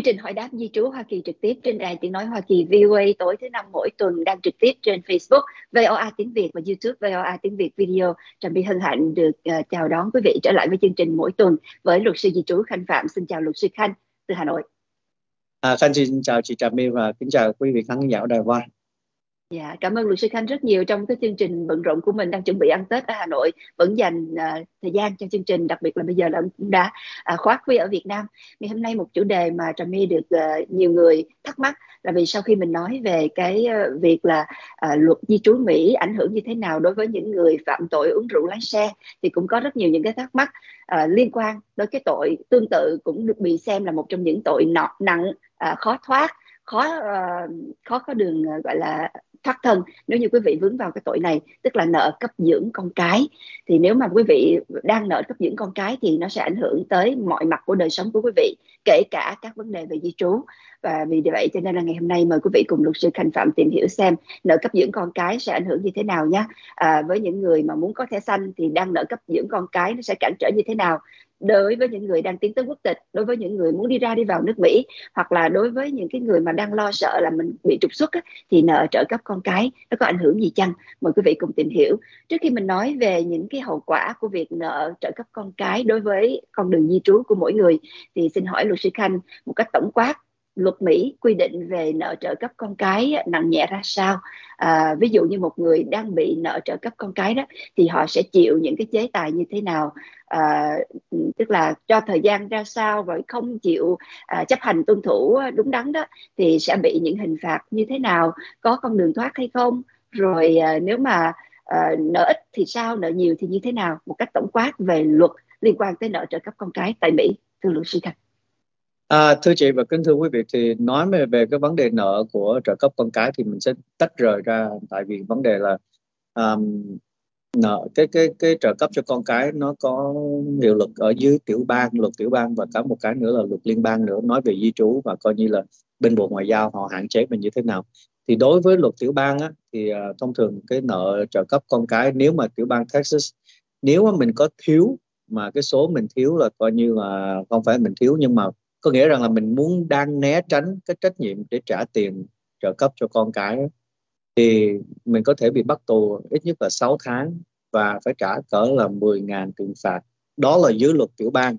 Chương trình hỏi đáp di trú Hoa Kỳ trực tiếp trên đài tiếng nói Hoa Kỳ VOA tối thứ năm mỗi tuần đang trực tiếp trên Facebook VOA tiếng Việt và YouTube VOA tiếng Việt video. Trầm My hân hạnh được uh, chào đón quý vị trở lại với chương trình mỗi tuần với luật sư di trú Khanh Phạm. Xin chào luật sư Khanh từ Hà Nội. À, Khanh xin chào chị Trà My và kính chào quý vị khán giả đài Loan. Dạ, cảm ơn luật sư Khanh rất nhiều trong cái chương trình bận rộn của mình đang chuẩn bị ăn Tết ở Hà Nội vẫn dành uh, thời gian cho chương trình đặc biệt là bây giờ là cũng đã uh, khóa quy ở Việt Nam. Ngày hôm nay một chủ đề mà Trà My được uh, nhiều người thắc mắc là vì sau khi mình nói về cái uh, việc là uh, luật di trú Mỹ ảnh hưởng như thế nào đối với những người phạm tội uống rượu lái xe thì cũng có rất nhiều những cái thắc mắc uh, liên quan tới cái tội tương tự cũng được bị xem là một trong những tội nọ nặng uh, khó thoát khó uh, khó có đường uh, gọi là thoát thân. Nếu như quý vị vướng vào cái tội này tức là nợ cấp dưỡng con cái thì nếu mà quý vị đang nợ cấp dưỡng con cái thì nó sẽ ảnh hưởng tới mọi mặt của đời sống của quý vị kể cả các vấn đề về di trú. Và vì vậy cho nên là ngày hôm nay mời quý vị cùng luật sư Khanh Phạm tìm hiểu xem nợ cấp dưỡng con cái sẽ ảnh hưởng như thế nào nhé. À, với những người mà muốn có thẻ xanh thì đang nợ cấp dưỡng con cái nó sẽ cản trở như thế nào đối với những người đang tiến tới quốc tịch đối với những người muốn đi ra đi vào nước Mỹ hoặc là đối với những cái người mà đang lo sợ là mình bị trục xuất á, thì nợ trợ cấp con cái nó có ảnh hưởng gì chăng? Mời quý vị cùng tìm hiểu. Trước khi mình nói về những cái hậu quả của việc nợ trợ cấp con cái đối với con đường di trú của mỗi người thì xin hỏi luật sư Khanh một cách tổng quát luật Mỹ quy định về nợ trợ cấp con cái nặng nhẹ ra sao? À, ví dụ như một người đang bị nợ trợ cấp con cái đó thì họ sẽ chịu những cái chế tài như thế nào? À, tức là cho thời gian ra sao rồi không chịu à, chấp hành tuân thủ ờ, đúng đắn đó thì sẽ bị những hình phạt như thế nào có con đường thoát hay không? Rồi à, nếu mà à, nợ ít thì sao nợ nhiều thì như thế nào? Một cách tổng quát về luật liên quan tới nợ trợ cấp con cái tại Mỹ thưa luật sư Thành À, thưa chị và kính thưa quý vị thì nói về, về cái vấn đề nợ của trợ cấp con cái thì mình sẽ tách rời ra tại vì vấn đề là um, nợ cái cái cái trợ cấp cho con cái nó có hiệu lực ở dưới tiểu bang luật tiểu bang và có một cái nữa là luật liên bang nữa nói về di trú và coi như là bên bộ ngoại giao họ hạn chế mình như thế nào. Thì đối với luật tiểu bang á, thì uh, thông thường cái nợ trợ cấp con cái nếu mà tiểu bang Texas nếu mà mình có thiếu mà cái số mình thiếu là coi như là không phải mình thiếu nhưng mà có nghĩa rằng là mình muốn đang né tránh cái trách nhiệm để trả tiền trợ cấp cho con cái thì mình có thể bị bắt tù ít nhất là 6 tháng và phải trả cỡ là 10.000 tiền phạt. Đó là dưới luật tiểu bang.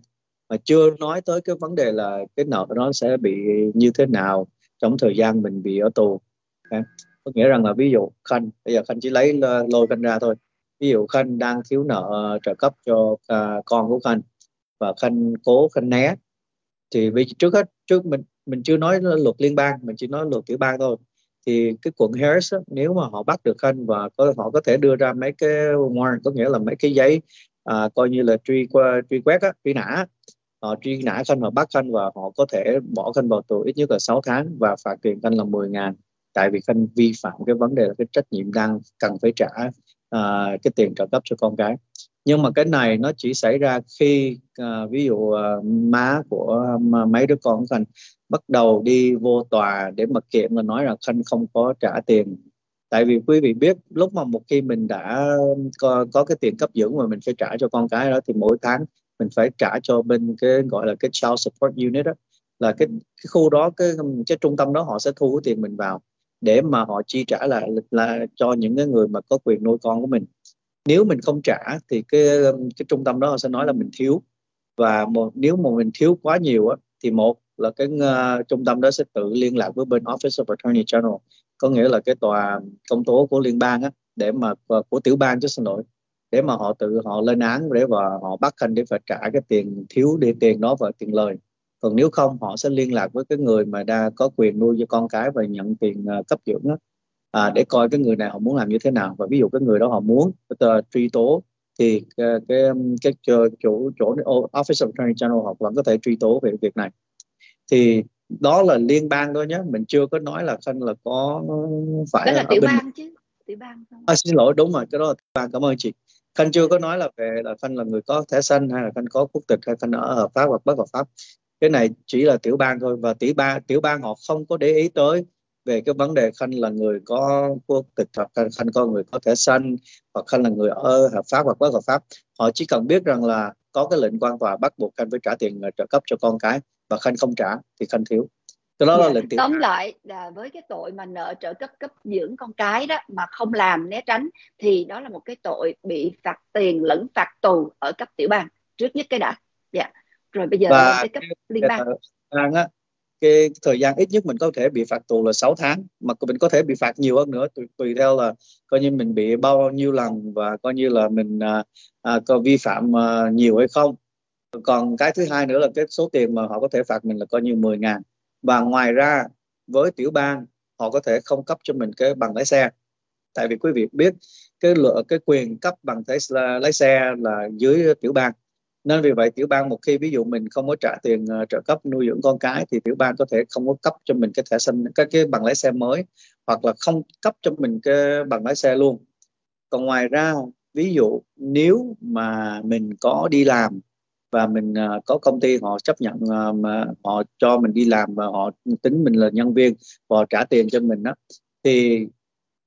Mà chưa nói tới cái vấn đề là cái nợ nó sẽ bị như thế nào trong thời gian mình bị ở tù. Okay. có nghĩa rằng là ví dụ khanh bây giờ khanh chỉ lấy lôi khanh ra thôi. Ví dụ khanh đang thiếu nợ trợ cấp cho uh, con của khanh và khanh cố khanh né thì vì trước hết trước mình mình chưa nói luật liên bang mình chỉ nói luật tiểu bang thôi thì cái quận Harris á, nếu mà họ bắt được khanh và có, họ có thể đưa ra mấy cái warrant có nghĩa là mấy cái giấy à, coi như là truy qua truy quét á, truy nã họ truy nã khanh và bắt khanh và họ có thể bỏ khanh vào tù ít nhất là 6 tháng và phạt tiền khanh là 10 ngàn. Tại vì khanh vi phạm cái vấn đề là cái trách nhiệm đang cần phải trả à, cái tiền trợ cấp cho con cái nhưng mà cái này nó chỉ xảy ra khi à, ví dụ à, má của à, mấy đứa con của khanh bắt đầu đi vô tòa để mà kiện và nói rằng khanh không có trả tiền. Tại vì quý vị biết lúc mà một khi mình đã có, có cái tiền cấp dưỡng mà mình phải trả cho con cái đó thì mỗi tháng mình phải trả cho bên cái gọi là cái child support unit đó. Là cái, cái khu đó cái cái trung tâm đó họ sẽ thu cái tiền mình vào để mà họ chi trả lại là cho những cái người mà có quyền nuôi con của mình nếu mình không trả thì cái um, cái trung tâm đó sẽ nói là mình thiếu. Và một nếu mà mình thiếu quá nhiều á thì một là cái uh, trung tâm đó sẽ tự liên lạc với bên Office of Attorney General. Có nghĩa là cái tòa công tố của liên bang á để mà của tiểu bang chứ xin lỗi để mà họ tự họ lên án để và họ bắt anh để phải trả cái tiền thiếu đi tiền đó và tiền lời. Còn nếu không họ sẽ liên lạc với cái người mà đã có quyền nuôi cho con cái và nhận tiền uh, cấp dưỡng đó à, để coi cái người này họ muốn làm như thế nào. Và ví dụ cái người đó họ muốn uh, truy tố thì cái cái, cái chỗ chỗ, chỗ Office of Attorney General họ vẫn có thể truy tố về việc này. Thì đó là liên bang thôi nhé mình chưa có nói là khanh là có phải đó là tiểu bên... bang chứ tiểu bang không? À, xin lỗi đúng rồi cái đó là tiểu bang. Cảm ơn chị. Khanh chưa có nói là về là khanh là người có thẻ xanh hay là khanh có quốc tịch hay khanh ở hợp pháp hoặc bất hợp pháp. Cái này chỉ là tiểu bang thôi và tiểu bang tiểu bang họ không có để ý tới về cái vấn đề khanh là người có quốc tịch hoặc khanh có người có thẻ xanh hoặc khanh là người ở hợp pháp hoặc bất hợp pháp. Họ chỉ cần biết rằng là có cái lệnh quan tòa bắt buộc khanh phải trả tiền trợ cấp cho con cái và khanh không trả thì khanh thiếu. Cái đó dạ. là lệnh tiểu tóm lại là với cái tội mà nợ trợ cấp cấp dưỡng con cái đó mà không làm né tránh thì đó là một cái tội bị phạt tiền lẫn phạt tù ở cấp tiểu bang trước nhất cái đã. Dạ rồi bây giờ và cái cấp liên bang. bang á cái thời gian ít nhất mình có thể bị phạt tù là 6 tháng mà mình có thể bị phạt nhiều hơn nữa tùy, tùy theo là coi như mình bị bao nhiêu lần và coi như là mình à, à, có vi phạm à, nhiều hay không. Còn cái thứ hai nữa là cái số tiền mà họ có thể phạt mình là coi như 10 ngàn. Và ngoài ra với tiểu bang họ có thể không cấp cho mình cái bằng lái xe. Tại vì quý vị biết cái lựa cái quyền cấp bằng lái xe là dưới tiểu bang nên vì vậy tiểu bang một khi ví dụ mình không có trả tiền uh, trợ cấp nuôi dưỡng con cái thì tiểu bang có thể không có cấp cho mình cái thẻ xanh cái cái bằng lái xe mới hoặc là không cấp cho mình cái bằng lái xe luôn. Còn ngoài ra ví dụ nếu mà mình có đi làm và mình uh, có công ty họ chấp nhận uh, mà họ cho mình đi làm và họ tính mình là nhân viên và họ trả tiền cho mình đó thì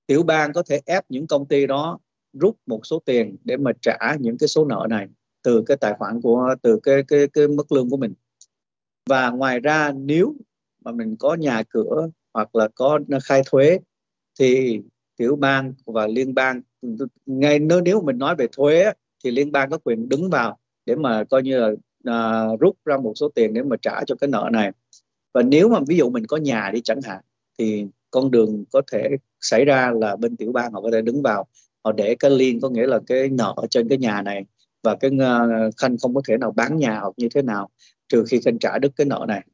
tiểu bang có thể ép những công ty đó rút một số tiền để mà trả những cái số nợ này từ cái tài khoản của từ cái cái cái mức lương của mình. Và ngoài ra nếu mà mình có nhà cửa hoặc là có khai thuế thì tiểu bang và liên bang ngay nếu nếu mình nói về thuế thì liên bang có quyền đứng vào để mà coi như là à, rút ra một số tiền để mà trả cho cái nợ này. Và nếu mà ví dụ mình có nhà đi chẳng hạn thì con đường có thể xảy ra là bên tiểu bang họ có thể đứng vào họ để cái liên có nghĩa là cái nợ trên cái nhà này và cái uh, khanh không có thể nào bán nhà hoặc như thế nào trừ khi khanh trả đứt cái nợ này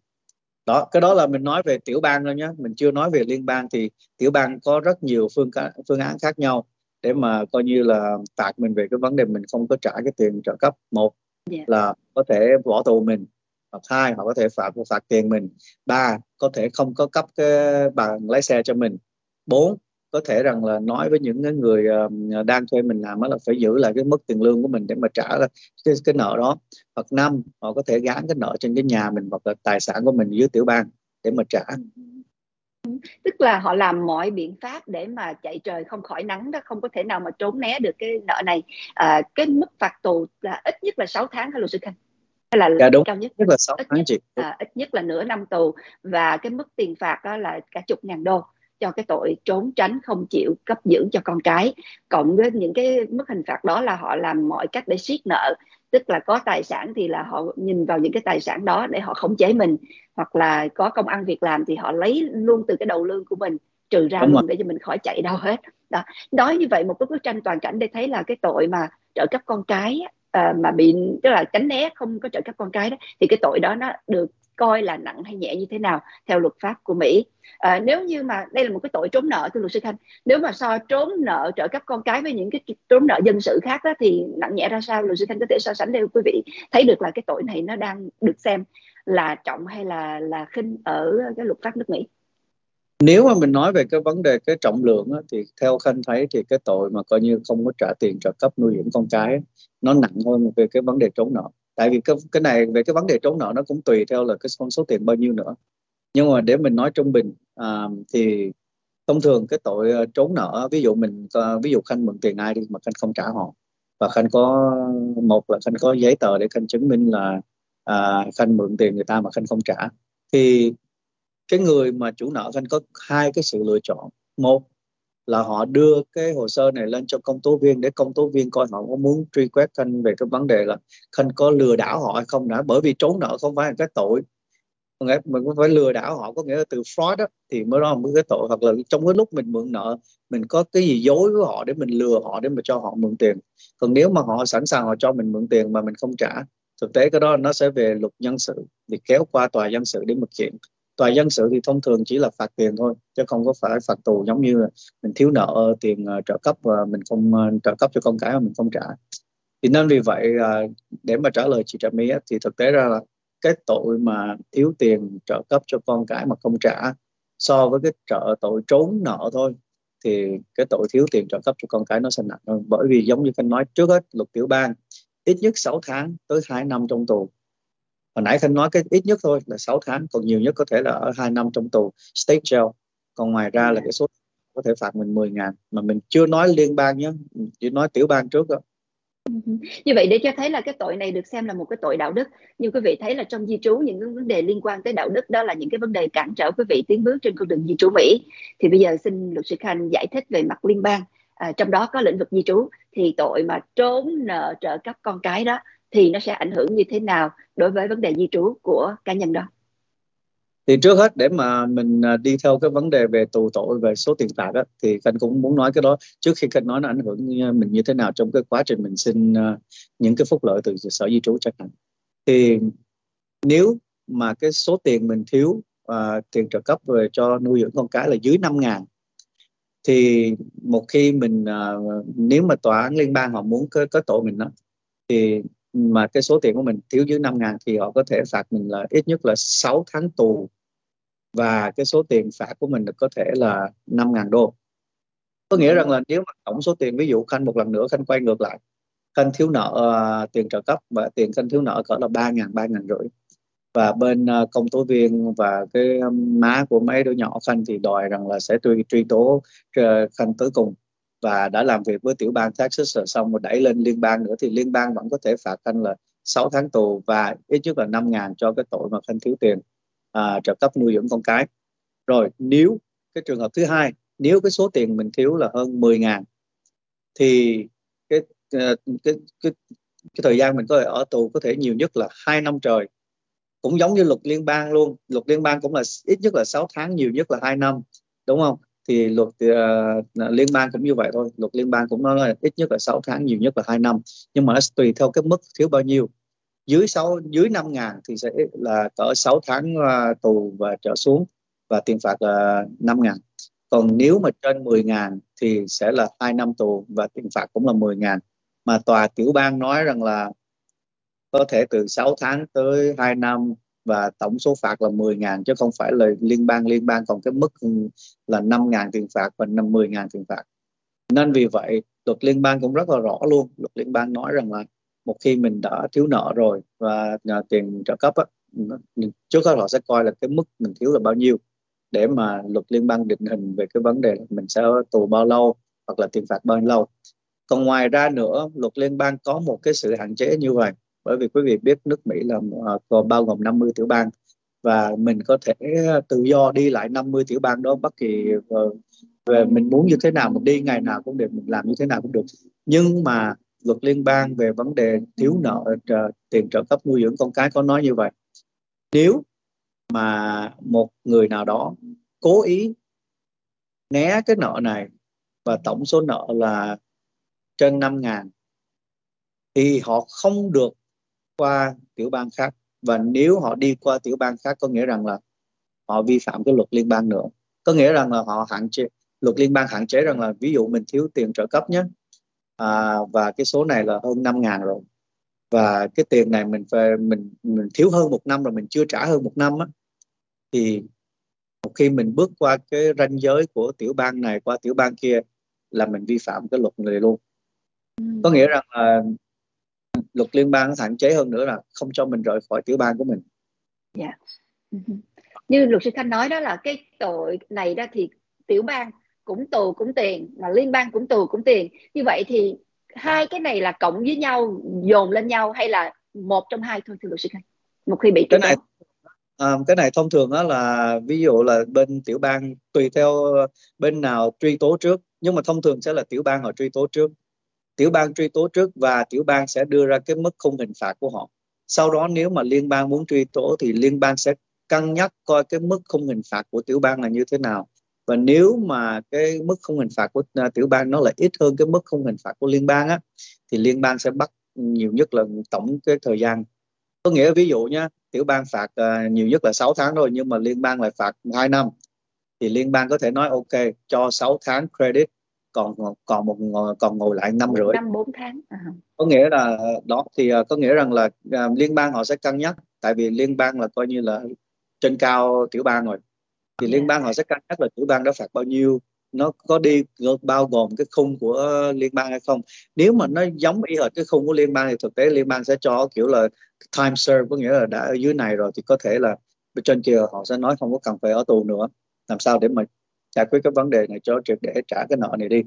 đó cái đó là mình nói về tiểu bang thôi nhé mình chưa nói về liên bang thì tiểu bang có rất nhiều phương phương án khác nhau để mà coi như là phạt mình về cái vấn đề mình không có trả cái tiền trợ cấp một yeah. Dạ. là có thể bỏ tù mình hoặc hai họ có thể phạt phạt tiền mình ba có thể không có cấp cái bằng lái xe cho mình bốn có thể rằng là nói với những người đang thuê mình làm là phải giữ lại cái mức tiền lương của mình để mà trả cái, cái nợ đó. Hoặc năm họ có thể gán cái nợ trên cái nhà mình hoặc là tài sản của mình dưới tiểu bang để mà trả. Tức là họ làm mọi biện pháp để mà chạy trời không khỏi nắng đó không có thể nào mà trốn né được cái nợ này. À, cái mức phạt tù là ít nhất là 6 tháng hay luật sư khanh? Hay là dạ, đúng. cao nhất? Nhất là 6 ít tháng nhất, chị. à, ít nhất là nửa năm tù và cái mức tiền phạt đó là cả chục ngàn đô cho cái tội trốn tránh không chịu cấp dưỡng cho con cái cộng với những cái mức hình phạt đó là họ làm mọi cách để siết nợ tức là có tài sản thì là họ nhìn vào những cái tài sản đó để họ khống chế mình hoặc là có công ăn việc làm thì họ lấy luôn từ cái đầu lương của mình trừ ra Đúng luôn rồi. để cho mình khỏi chạy đâu hết đó nói như vậy một cái bức tranh toàn cảnh để thấy là cái tội mà trợ cấp con cái à, mà bị tức là tránh né không có trợ cấp con cái đó thì cái tội đó nó được coi là nặng hay nhẹ như thế nào theo luật pháp của Mỹ. À, nếu như mà đây là một cái tội trốn nợ thưa luật sư Khanh. Nếu mà so trốn nợ trợ cấp con cái với những cái trốn nợ dân sự khác đó, thì nặng nhẹ ra sao? Luật sư Khanh có thể so sánh để quý vị thấy được là cái tội này nó đang được xem là trọng hay là là khinh ở cái luật pháp nước Mỹ. Nếu mà mình nói về cái vấn đề cái trọng lượng á, thì theo khanh thấy thì cái tội mà coi như không có trả tiền trợ cấp nuôi dưỡng con cái nó nặng hơn về cái vấn đề trốn nợ tại vì cái cái này về cái vấn đề trốn nợ nó cũng tùy theo là cái con số tiền bao nhiêu nữa. Nhưng mà để mình nói trung bình à, thì thông thường cái tội ờ, trốn nợ ví dụ mình ờ, ví dụ khanh mượn tiền ai đi mà khanh không trả họ. Và khanh có một là khanh có giấy tờ để khanh chứng minh là à, khanh mượn tiền người ta mà khanh không trả. Thì cái người mà chủ nợ khanh có hai cái sự lựa chọn. Một là họ đưa cái hồ sơ này lên cho công tố viên để công tố viên coi họ có muốn truy quét khanh về cái vấn đề là khanh có lừa đảo họ hay không đã bởi vì trốn nợ không phải là cái tội. Mình cũng phải lừa đảo họ có nghĩa là từ fraud đó, thì mới đó mới cái tội. Hoặc là trong cái lúc mình mượn nợ mình có cái gì dối với họ để mình lừa họ để mà cho họ mượn tiền. Còn nếu mà họ sẵn sàng họ cho mình mượn tiền mà mình không trả thực tế cái đó nó sẽ về luật dân sự thì kéo qua tòa dân sự để thực kiện tòa dân sự thì thông thường chỉ là phạt tiền thôi, chứ không có phải phạt tù giống như là mình thiếu nợ, tiền ờ, trợ cấp và mình không ờ, trợ cấp cho con cái mà mình không trả. Thì nên vì vậy để mà trả lời chị Trà My thì thực tế ra là cái tội mà thiếu tiền trợ cấp cho con cái mà không trả so với cái trợ tội trốn nợ thôi, thì cái tội thiếu tiền trợ cấp cho con cái nó sẽ nặng hơn. Bởi vì giống như anh nói, trước hết luật tiểu bang, ít nhất 6 tháng tới 2 năm trong tù hồi nãy Khanh nói cái ít nhất thôi là 6 tháng còn nhiều nhất có thể là ở 2 năm trong tù. State jail. Còn ngoài ra là cái số có thể phạt mình 10 ngàn. Mà mình chưa nói liên bang nhé chỉ nói tiểu bang trước đó như vậy để cho thấy là cái tội này được xem là một cái tội đạo đức nhưng quý vị thấy là trong di trú những cái vấn đề liên quan tới đạo đức đó là những cái vấn đề cản trở quý vị tiến bước trên con đường di trú Mỹ. Thì bây giờ xin luật sư Khanh giải thích về mặt liên bang. À, trong đó có lĩnh vực di trú thì tội mà trốn nợ trợ cấp con cái đó thì nó sẽ ảnh hưởng như thế nào đối với vấn đề di trú của cá nhân đó? Thì trước hết để mà mình à, đi theo cái vấn đề về tù tội về số tiền phạt đó, thì khanh cũng muốn nói cái đó. Trước khi khanh nói nó ảnh hưởng à, mình như thế nào trong cái quá trình mình xin à, những cái phúc lợi từ sở di trú chẳng hạn. Thì nếu mà cái số tiền mình thiếu uh, tiền trợ cấp về cho nuôi dưỡng con cái là dưới 5 ngàn thì một khi mình uh, nếu mà tòa án liên bang họ muốn có, có tội mình đó thì mà cái số tiền của mình thiếu dưới 5 ngàn thì họ có thể phạt mình là ít nhất là 6 tháng tù. Và cái số tiền phạt của mình có thể là 5 ngàn đô. Có nghĩa rằng là nếu mà tổng số tiền ví dụ khanh một lần nữa khanh quay ngược lại. Khanh thiếu nợ uh, tiền trợ cấp và tiền khanh thiếu nợ cỡ là ba ngàn ba ngàn rưỡi. Và bên uh, công tố viên và cái má của mấy đứa nhỏ khanh thì đòi rằng là sẽ truy truy tố uh, khanh tới cùng và đã làm việc với tiểu bang Texas rồi xong rồi đẩy lên liên bang nữa thì liên bang vẫn có thể phạt khanh là 6 tháng tù và ít nhất là 5 ngàn cho cái tội mà khanh thiếu tiền à, trợ cấp nuôi dưỡng con cái. Rồi nếu cái trường hợp thứ hai nếu cái số tiền mình thiếu là hơn 10 ngàn thì cái cái, cái cái cái thời gian mình có thể ở tù có thể nhiều nhất là hai năm trời. Cũng giống như luật liên bang luôn luật liên bang cũng là ít nhất là 6 tháng nhiều nhất là hai năm đúng không? Thì luật uh, liên bang cũng như vậy thôi. Luật liên bang cũng nói là ít nhất là 6 tháng nhiều nhất là 2 năm. Nhưng mà nó tùy theo cái mức thiếu bao nhiêu. Dưới 6 dưới 5 ngàn thì sẽ là cỡ 6 tháng uh, tù và trở xuống và tiền phạt ờ, là 5 ngàn. Còn nếu mà trên 10 ngàn thì sẽ là 2 năm tù và tiền phạt cũng là 10 ngàn. Mà tòa tiểu bang nói rằng là có thể từ 6 tháng tới 2 năm và tổng số phạt là 10.000 chứ không phải là liên bang liên bang. Còn cái mức là 5.000 tiền phạt và 50.000 tiền phạt. Nên vì vậy luật liên bang cũng rất là rõ luôn. Luật liên bang nói rằng là một khi mình đã thiếu nợ rồi và nhờ tiền trợ cấp á, trước hết họ sẽ coi là cái mức mình thiếu là bao nhiêu. Để mà luật liên bang định hình về cái vấn đề là mình sẽ tù bao lâu hoặc là tiền phạt bao lâu. Còn ngoài ra nữa luật liên bang có một cái sự hạn chế như vậy bởi vì quý vị biết nước Mỹ là à, còn bao gồm 50 tiểu bang và mình có thể tự do đi lại 50 tiểu bang đó bất kỳ ờ, về mình muốn như thế nào, mình đi ngày nào cũng được, mình làm như thế nào cũng được. Nhưng mà luật liên bang về vấn đề thiếu nợ ờ, tiền trợ cấp nuôi dưỡng con cái có nói như vậy. Nếu mà một người nào đó cố ý né cái nợ này và tổng số nợ là trên 5 ngàn, thì họ không được qua tiểu bang khác. Và nếu họ đi qua tiểu bang khác có nghĩa rằng là họ vi phạm cái luật liên bang nữa. Có nghĩa rằng là họ hạn chế luật liên bang hạn chế rằng là ví dụ mình thiếu tiền trợ cấp nhé. À, và cái số này là hơn 5 ngàn rồi. Và cái tiền này mình phải mình mình thiếu hơn một năm rồi mình chưa trả hơn một năm á. Thì một khi mình bước qua cái ranh giới của tiểu bang này qua tiểu bang kia là mình vi phạm cái luật này luôn. Ừ. có nghĩa rằng là luật liên bang hạn chế hơn nữa là không cho mình rời khỏi tiểu bang của mình. Dạ. Yeah. Như luật sư Khanh nói đó là cái tội này đó thì tiểu bang cũng tù cũng tiền mà liên bang cũng tù cũng tiền như vậy thì hai cái này là cộng với nhau dồn lên nhau hay là một trong hai thôi thưa luật sư Khanh một khi bị cái này à, cái này thông thường đó là ví dụ là bên tiểu bang tùy theo bên nào truy tố trước nhưng mà thông thường sẽ là tiểu bang họ truy tố trước tiểu bang truy tố trước và tiểu bang sẽ đưa ra cái mức khung hình phạt của họ. Sau đó nếu mà liên bang muốn truy tố thì liên bang sẽ cân nhắc coi cái mức khung hình phạt của tiểu bang là như thế nào. Và nếu mà cái mức khung hình phạt của uh, tiểu bang nó lại ít hơn cái mức khung hình phạt của liên bang á thì liên bang sẽ bắt nhiều nhất là tổng cái thời gian. Có nghĩa ví dụ nhá tiểu bang phạt uh, nhiều nhất là 6 tháng thôi nhưng mà liên bang lại phạt 2 năm thì liên bang có thể nói ok cho 6 tháng credit còn còn một còn ngồi lại năm rưỡi. Năm bốn tháng. À. có nghĩa là đó thì uh, có nghĩa rằng là uh, liên bang họ sẽ cân nhắc tại vì liên bang là coi như là trên cao tiểu bang rồi. Thì liên bang họ sẽ cân nhắc là tiểu bang đó phạt bao nhiêu nó có đi bao gồm cái khung của liên bang hay không. Nếu mà nó giống y hệt cái khung của liên bang thì thực tế liên bang sẽ cho kiểu là time serve có nghĩa là đã ở dưới này rồi thì có thể là bên trên kia họ sẽ nói không có cần phải ở tù nữa. Làm sao để mà giải quyết cái vấn đề này cho triệt để trả cái nợ này đi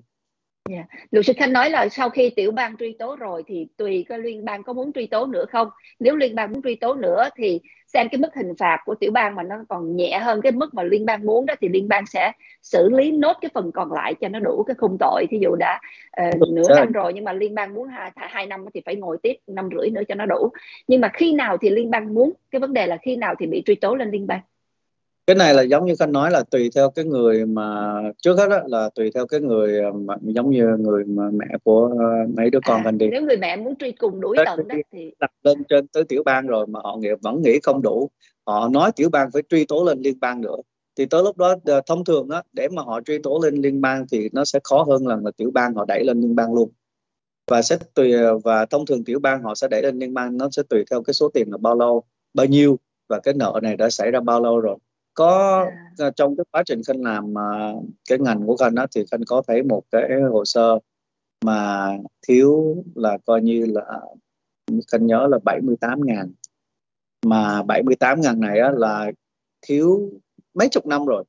Yeah. Dạ. Luật sư Khanh nói là sau khi tiểu bang truy tố rồi thì tùy cái liên bang có muốn truy tố nữa không. Nếu liên bang muốn truy tố nữa thì xem cái mức hình phạt của tiểu bang mà nó còn nhẹ hơn cái mức mà liên bang muốn đó thì liên bang sẽ xử lý nốt cái phần còn lại cho nó đủ cái khung tội. Thí dụ đã uh, nửa năm rồi nhưng mà liên bang muốn hai, hai năm thì phải ngồi tiếp năm rưỡi nữa cho nó đủ. Nhưng mà khi nào thì liên bang muốn? Cái vấn đề là khi nào thì bị truy tố lên liên bang cái này là giống như khanh nói là tùy theo cái người mà trước hết đó là tùy theo cái người mà giống như người mà mẹ của uh, mấy đứa con à, đi. nếu người mẹ muốn truy cùng đuổi tận đó thì đặt lên trên tới tiểu bang rồi mà họ nghĩ vẫn nghĩ không đủ. Họ nói tiểu bang phải truy tố lên liên bang nữa. Thì tới lúc đó ờ, thông thường á để mà họ truy tố lên liên bang thì nó sẽ khó hơn là, là tiểu bang họ đẩy lên liên bang luôn. Và sẽ tùy và thông thường tiểu bang họ sẽ đẩy lên liên bang nó sẽ tùy theo cái số tiền là bao lâu bao nhiêu và cái nợ này đã xảy ra bao lâu rồi có à. trong cái quá trình khanh làm uh, cái ngành của khanh đó thì khanh có thấy một cái hồ sơ mà thiếu là coi như là khanh nhớ là 78 ngàn. Mà 78 ngàn này á, là thiếu mấy chục năm rồi.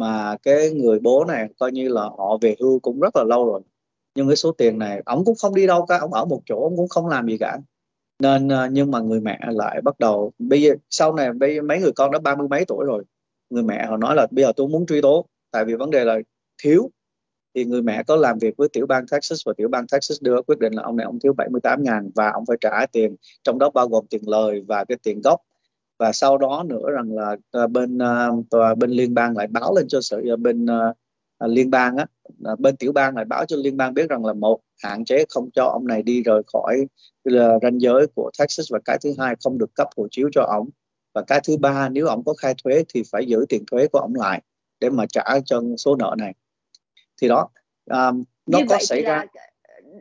Mà cái người bố này coi như là họ về hưu cũng rất là lâu rồi. Nhưng cái số tiền này ông cũng không đi đâu cả ông ở một chỗ ông cũng không làm gì cả nên ờ, nhưng mà người mẹ lại bắt đầu, bây giờ, sau này bây giờ mấy người con đã ba mươi mấy tuổi rồi, người mẹ họ nói là bây giờ tôi muốn truy tố, tại vì vấn đề là thiếu, thì người mẹ có làm việc với tiểu bang Texas và tiểu bang Texas đưa quyết định là ông này ông thiếu 78 ngàn và ông phải trả tiền, trong đó bao gồm tiền lời và cái tiền gốc. Và sau đó nữa rằng là ờ, bên ờ, tòa, bên liên bang lại báo lên cho sở bên liên bang á bên tiểu bang lại báo cho liên bang biết rằng là một hạn chế không cho ông này đi rời khỏi là ranh giới của Texas. Và cái thứ hai không được cấp hộ chiếu cho ông. Và cái thứ ba nếu ông có khai thuế thì phải giữ tiền thuế của ông lại để mà trả cho số nợ này. Thì đó um, nó Như có xảy ra.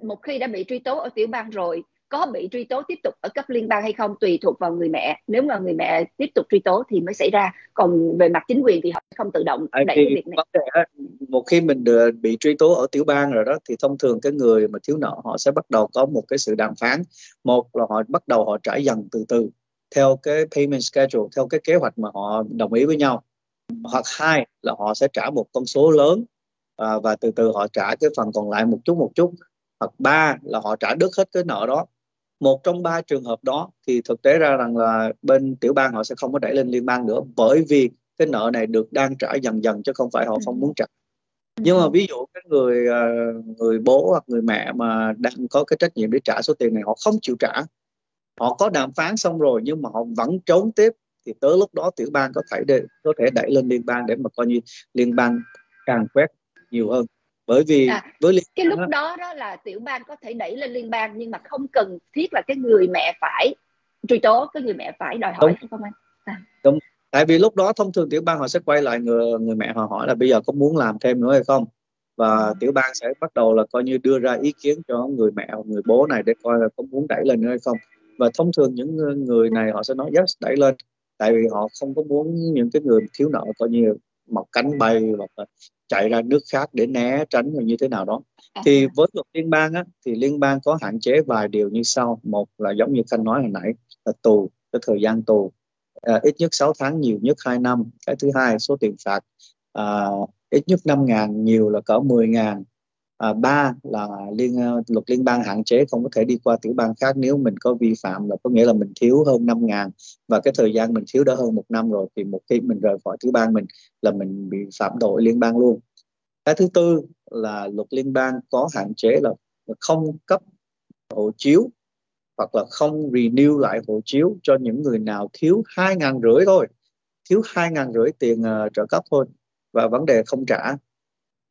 một khi đã bị truy tố ở tiểu bang rồi có bị truy tố tiếp tục ở cấp liên bang hay không tùy thuộc vào người mẹ. Nếu mà người mẹ tiếp tục truy tố thì mới xảy ra. Còn về mặt chính quyền thì họ không tự động đẩy cái việc này. một khi mình được bị truy tố ở tiểu bang rồi đó thì thông thường cái người mà thiếu nợ họ sẽ bắt đầu có một cái sự đàm phán. Một là họ bắt đầu họ trả dần từ từ theo cái payment schedule theo cái kế hoạch mà họ đồng ý với nhau. Hoặc hai là họ sẽ trả một con số lớn à, và từ từ họ trả cái phần còn lại một chút một chút. Hoặc ba là họ trả đứt hết cái nợ đó một trong ba trường hợp đó thì thực tế ra rằng là bên tiểu bang họ sẽ không có đẩy lên liên bang nữa bởi vì cái nợ này được đang trả dần dần chứ không phải họ không muốn trả. Nhưng mà ví dụ cái người à, người bố hoặc người mẹ mà đang có cái trách nhiệm để trả số tiền này họ không chịu trả. Họ có đàm phán xong rồi nhưng mà họ vẫn trốn tiếp thì tới lúc đó tiểu bang có thể để, có thể đẩy lên liên bang để mà coi như liên bang càng quét nhiều hơn bởi vì à, với liên cái lúc đó đó là tiểu bang có thể đẩy lên liên bang nhưng mà không cần thiết là cái người mẹ phải truy tố cái người mẹ phải đòi hỏi đúng. không anh à. đúng tại vì lúc đó thông thường tiểu bang họ sẽ quay lại người người mẹ họ hỏi là bây giờ có muốn làm thêm nữa hay không và ừ. tiểu bang sẽ bắt đầu là coi như đưa ra ý kiến cho người mẹ hoặc người bố này để coi là có muốn đẩy lên nữa hay không và thông thường những người này họ sẽ nói yes đẩy lên tại vì họ không có muốn những cái người thiếu nợ coi như mọc cánh bay hoặc là chạy ra nước khác để né tránh hoặc như thế nào đó. À. thì với luật liên bang á, thì liên bang có hạn chế vài điều như sau. Một là giống như khanh nói hồi nãy là tù cái thời gian tù. À, ít nhất 6 tháng nhiều nhất 2 năm. Cái thứ hai số tiền phạt à, ít nhất 5 ngàn nhiều là cỡ 10 ngàn à, ba là liên ờ, luật liên bang hạn chế không có thể đi qua tiểu bang khác. Nếu mình có vi phạm là có nghĩa là mình thiếu hơn 5 ngàn và cái thời gian mình thiếu đã hơn một năm rồi thì một khi mình rời khỏi tiểu bang mình là mình bị phạm tội liên bang luôn. Cái thứ tư là luật liên bang có hạn chế là không cấp hộ chiếu hoặc là không renew lại hộ chiếu cho những người nào thiếu hai ngàn rưỡi thôi. Thiếu hai ngàn rưỡi tiền uh, trợ cấp thôi và vấn đề không trả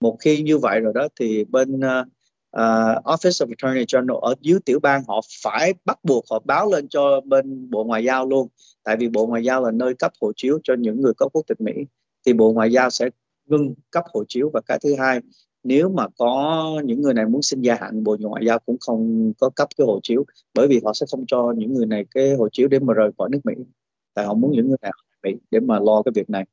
một khi như vậy rồi đó thì bên uh, uh, Office of Attorney General ở dưới tiểu bang họ phải bắt buộc họ báo lên cho bên Bộ Ngoại giao luôn. Tại vì Bộ Ngoại giao là nơi cấp hộ chiếu cho những người có quốc tịch Mỹ. Thì Bộ Ngoại giao sẽ ngưng cấp hộ chiếu. Và cái thứ hai nếu mà có những người này muốn xin gia hạn Bộ Ngoại giao cũng không có cấp cái hộ chiếu. Bởi vì họ sẽ không cho những người này cái hộ chiếu để mà rời khỏi nước Mỹ. Tại họ muốn những người này Mỹ để mà lo cái việc này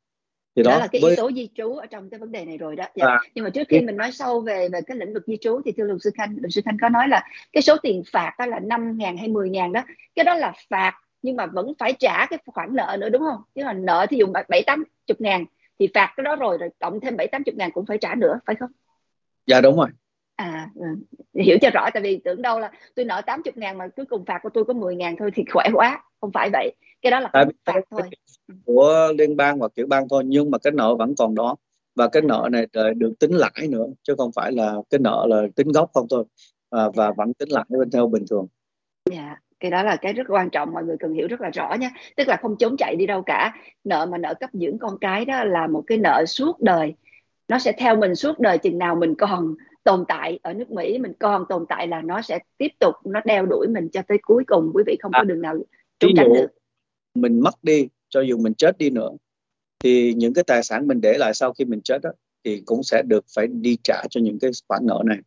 thì đó, đó là cái với... yếu tố di trú ở trong cái vấn đề này rồi đó. Dạ. à, nhưng mà trước khi mình nói sâu về về cái lĩnh vực di trú thì thưa luật sư khanh luật sư khanh có nói là cái số tiền phạt đó là năm ngàn hay 10 ngàn đó. Cái đó là phạt nhưng mà vẫn phải trả cái khoản nợ nữa đúng không? Chứ mà nợ thì dùng bảy tám chục ngàn thì phạt cái đó rồi rồi cộng thêm bảy tám chục ngàn cũng phải trả nữa phải không? Dạ đúng rồi à ừ. hiểu cho rõ tại vì tưởng đâu là tôi nợ 80 ngàn mà cuối cùng phạt của tôi có 10 ngàn thôi thì khỏe quá không phải vậy cái đó là tại phạt thôi của liên bang hoặc tiểu bang thôi nhưng mà cái nợ vẫn còn đó và cái nợ này được tính lãi nữa chứ không phải là cái nợ là tính gốc không thôi à, và vẫn tính lãi bên theo bình thường. Dạ, yeah, cái đó là cái rất quan trọng mọi người cần hiểu rất là rõ nha. Tức là không trốn chạy đi đâu cả. Nợ mà nợ cấp dưỡng con cái đó là một cái nợ suốt đời. Nó sẽ theo mình suốt đời chừng nào mình còn tồn tại ở nước Mỹ mình còn tồn tại là nó sẽ tiếp tục nó đeo đuổi mình cho tới cuối cùng. Quý vị không có à, đường nào trốn tránh được. mình mất đi cho dù mình chết đi nữa thì những cái tài sản mình để lại sau khi mình chết đó, thì cũng sẽ được phải đi trả cho những cái khoản nợ này.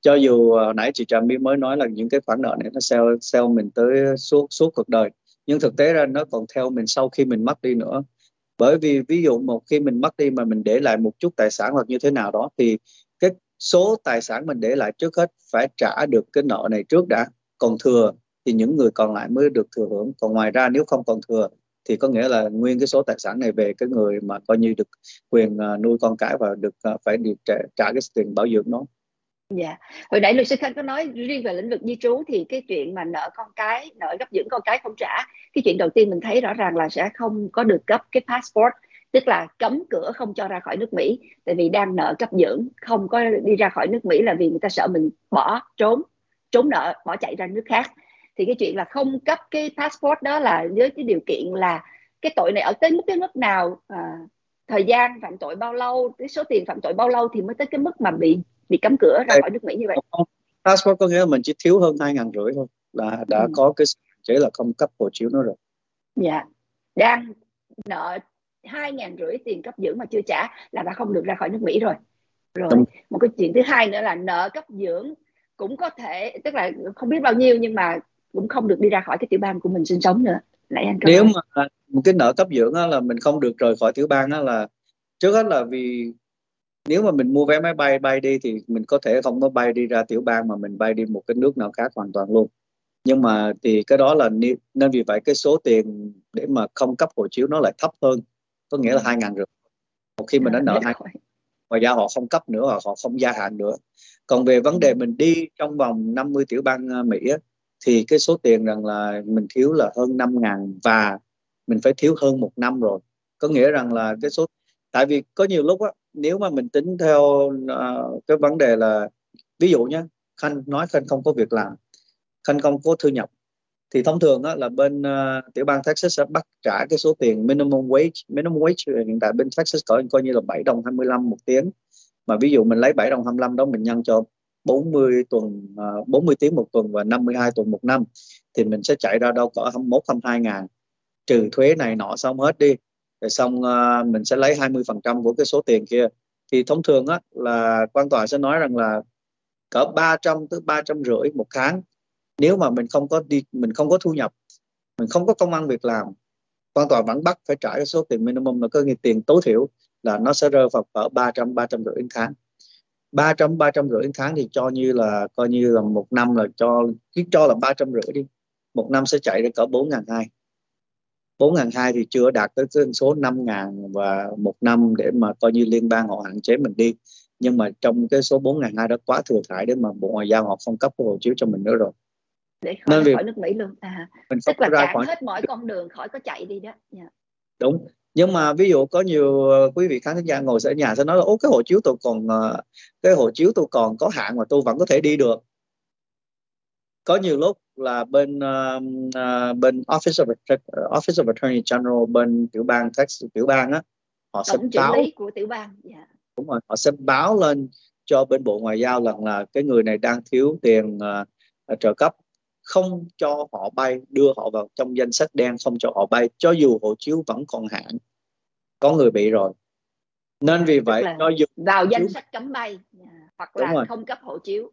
Cho dù uh, nãy chị Trà My mới nói là những cái khoản nợ này nó theo theo mình tới suốt suốt cuộc đời nhưng thực tế ra nó còn theo mình sau khi mình mất đi nữa. Bởi vì ví dụ một khi mình mất đi mà mình để lại một chút tài sản hoặc như thế nào đó thì số tài sản mình để lại trước hết phải trả được cái nợ này trước đã còn thừa thì những người còn lại mới được thừa hưởng còn ngoài ra nếu không còn thừa thì có nghĩa là nguyên cái số tài sản này về cái người mà coi như được quyền uh, nuôi con cái và được uh, phải được trả, trả cái tiền bảo dưỡng nó. Dạ, yeah. hồi nãy luật sư Khanh có nói riêng về lĩnh vực di trú thì cái chuyện mà nợ con cái, nợ gấp dưỡng con cái không trả, cái chuyện đầu tiên mình thấy rõ ràng là sẽ không có được cấp cái passport, tức là cấm cửa không cho ra khỏi nước Mỹ, tại vì đang nợ cấp dưỡng, không có đi ra khỏi nước Mỹ là vì người ta sợ mình bỏ trốn, trốn nợ, bỏ chạy ra nước khác. Thì cái chuyện là không cấp cái passport đó là với cái điều kiện là cái tội này ở tới mức cái mức nào à, thời gian phạm tội bao lâu cái số tiền phạm tội bao lâu thì mới tới cái mức mà bị bị cấm cửa ra khỏi nước Mỹ như vậy. Passport có nghĩa là mình chỉ thiếu hơn hai ngàn rưỡi thôi là đã ừ. có cái chế là không cấp hộ chiếu nữa rồi. Dạ. Đang nợ hai ngàn rưỡi tiền cấp dưỡng mà chưa trả là đã không được ra khỏi nước Mỹ rồi rồi Đúng. một cái chuyện thứ hai nữa là nợ cấp dưỡng cũng có thể tức là không biết bao nhiêu nhưng mà cũng không được đi ra khỏi cái tiểu bang của mình sinh sống nữa nãy anh nếu nói. mà một cái nợ cấp dưỡng là mình không được rời khỏi tiểu bang là trước hết là vì nếu mà mình mua vé máy bay bay đi thì mình có thể không có bay đi ra tiểu bang mà mình bay đi một cái nước nào khác hoàn toàn luôn nhưng mà thì cái đó là nên vì vậy cái số tiền để mà không cấp hộ chiếu nó lại thấp hơn có nghĩa là ừ. hai ngàn rưỡi một khi mình đã nợ hai ngoài ra họ không cấp nữa họ không gia hạn nữa còn về vấn đề ừ. mình đi trong vòng 50 tiểu bang ờ, Mỹ á, thì cái số tiền rằng là mình thiếu là hơn 5 ngàn và mình phải thiếu hơn một năm rồi có nghĩa rằng là cái số tại vì có nhiều lúc á nếu mà mình tính theo uh, cái vấn đề là ví dụ nhé khanh nói khanh không có việc làm khanh không có thu nhập thì thông thường á, là bên uh, tiểu bang Texas sẽ bắt trả cái số tiền minimum wage. Minimum wage hiện tại bên Texas coi coi như là 7 đồng 25 một tiếng. Mà ví dụ mình lấy 7 đồng 25 đó mình nhân cho 40 tuần ờ, uh, 40 tiếng một tuần và 52 tuần một năm thì mình sẽ chạy ra đâu cỡ 21 22 ngàn. Trừ thuế này nọ xong hết đi. Rồi xong uh, mình sẽ lấy 20 phần trăm của cái số tiền kia. Thì thông thường á là quan tòa sẽ nói rằng là cỡ 300 tới 350 một tháng nếu mà mình không có đi, mình không có thu nhập, mình không có công ăn việc làm quan tòa vẫn bắt phải trả cái số tiền minimum là cơ nghiệp tiền tối thiểu là nó sẽ rơi vào cỡ 300 350 tháng. ba trăm ba trăm rưỡi tháng thì cho như là, coi như là một năm là cho, cứ cho là ba trăm rưỡi đi, một năm sẽ chạy ra cỡ bốn ngàn hai. bốn ngàn hai thì chưa đạt tới cái số năm ngàn và một năm để mà coi như liên bang họ hạn chế mình đi. Nhưng mà trong cái số bốn ngàn hai đó quá thừa thải để mà bộ ngoại giao họ không cấp cái hộ chiếu cho mình nữa rồi để khỏi, Nên khỏi nước Mỹ luôn à, mình tức là ra khỏi... hết mọi con đường khỏi có chạy đi đó yeah. Dạ. đúng nhưng mà ví dụ có nhiều ờ, quý vị khán giả ngồi ở nhà sẽ nói là ố cái hộ chiếu tôi còn ờ, cái hộ chiếu tôi còn có hạn mà tôi vẫn có thể đi được có nhiều lúc là bên uh, uh, bên office of office of attorney general bên tiểu bang Texas tiểu bang á họ Tổng sẽ báo của tiểu bang yeah. Dạ. đúng rồi họ sẽ báo lên cho bên bộ ngoại giao rằng là cái người này đang thiếu tiền uh, trợ cấp không cho họ bay đưa họ vào trong danh sách đen không cho họ bay cho dù hộ chiếu vẫn còn hạn. Có người bị rồi. Nên vì vậy cho dù vào danh sách cấm bay hoặc là rồi. không cấp hộ chiếu.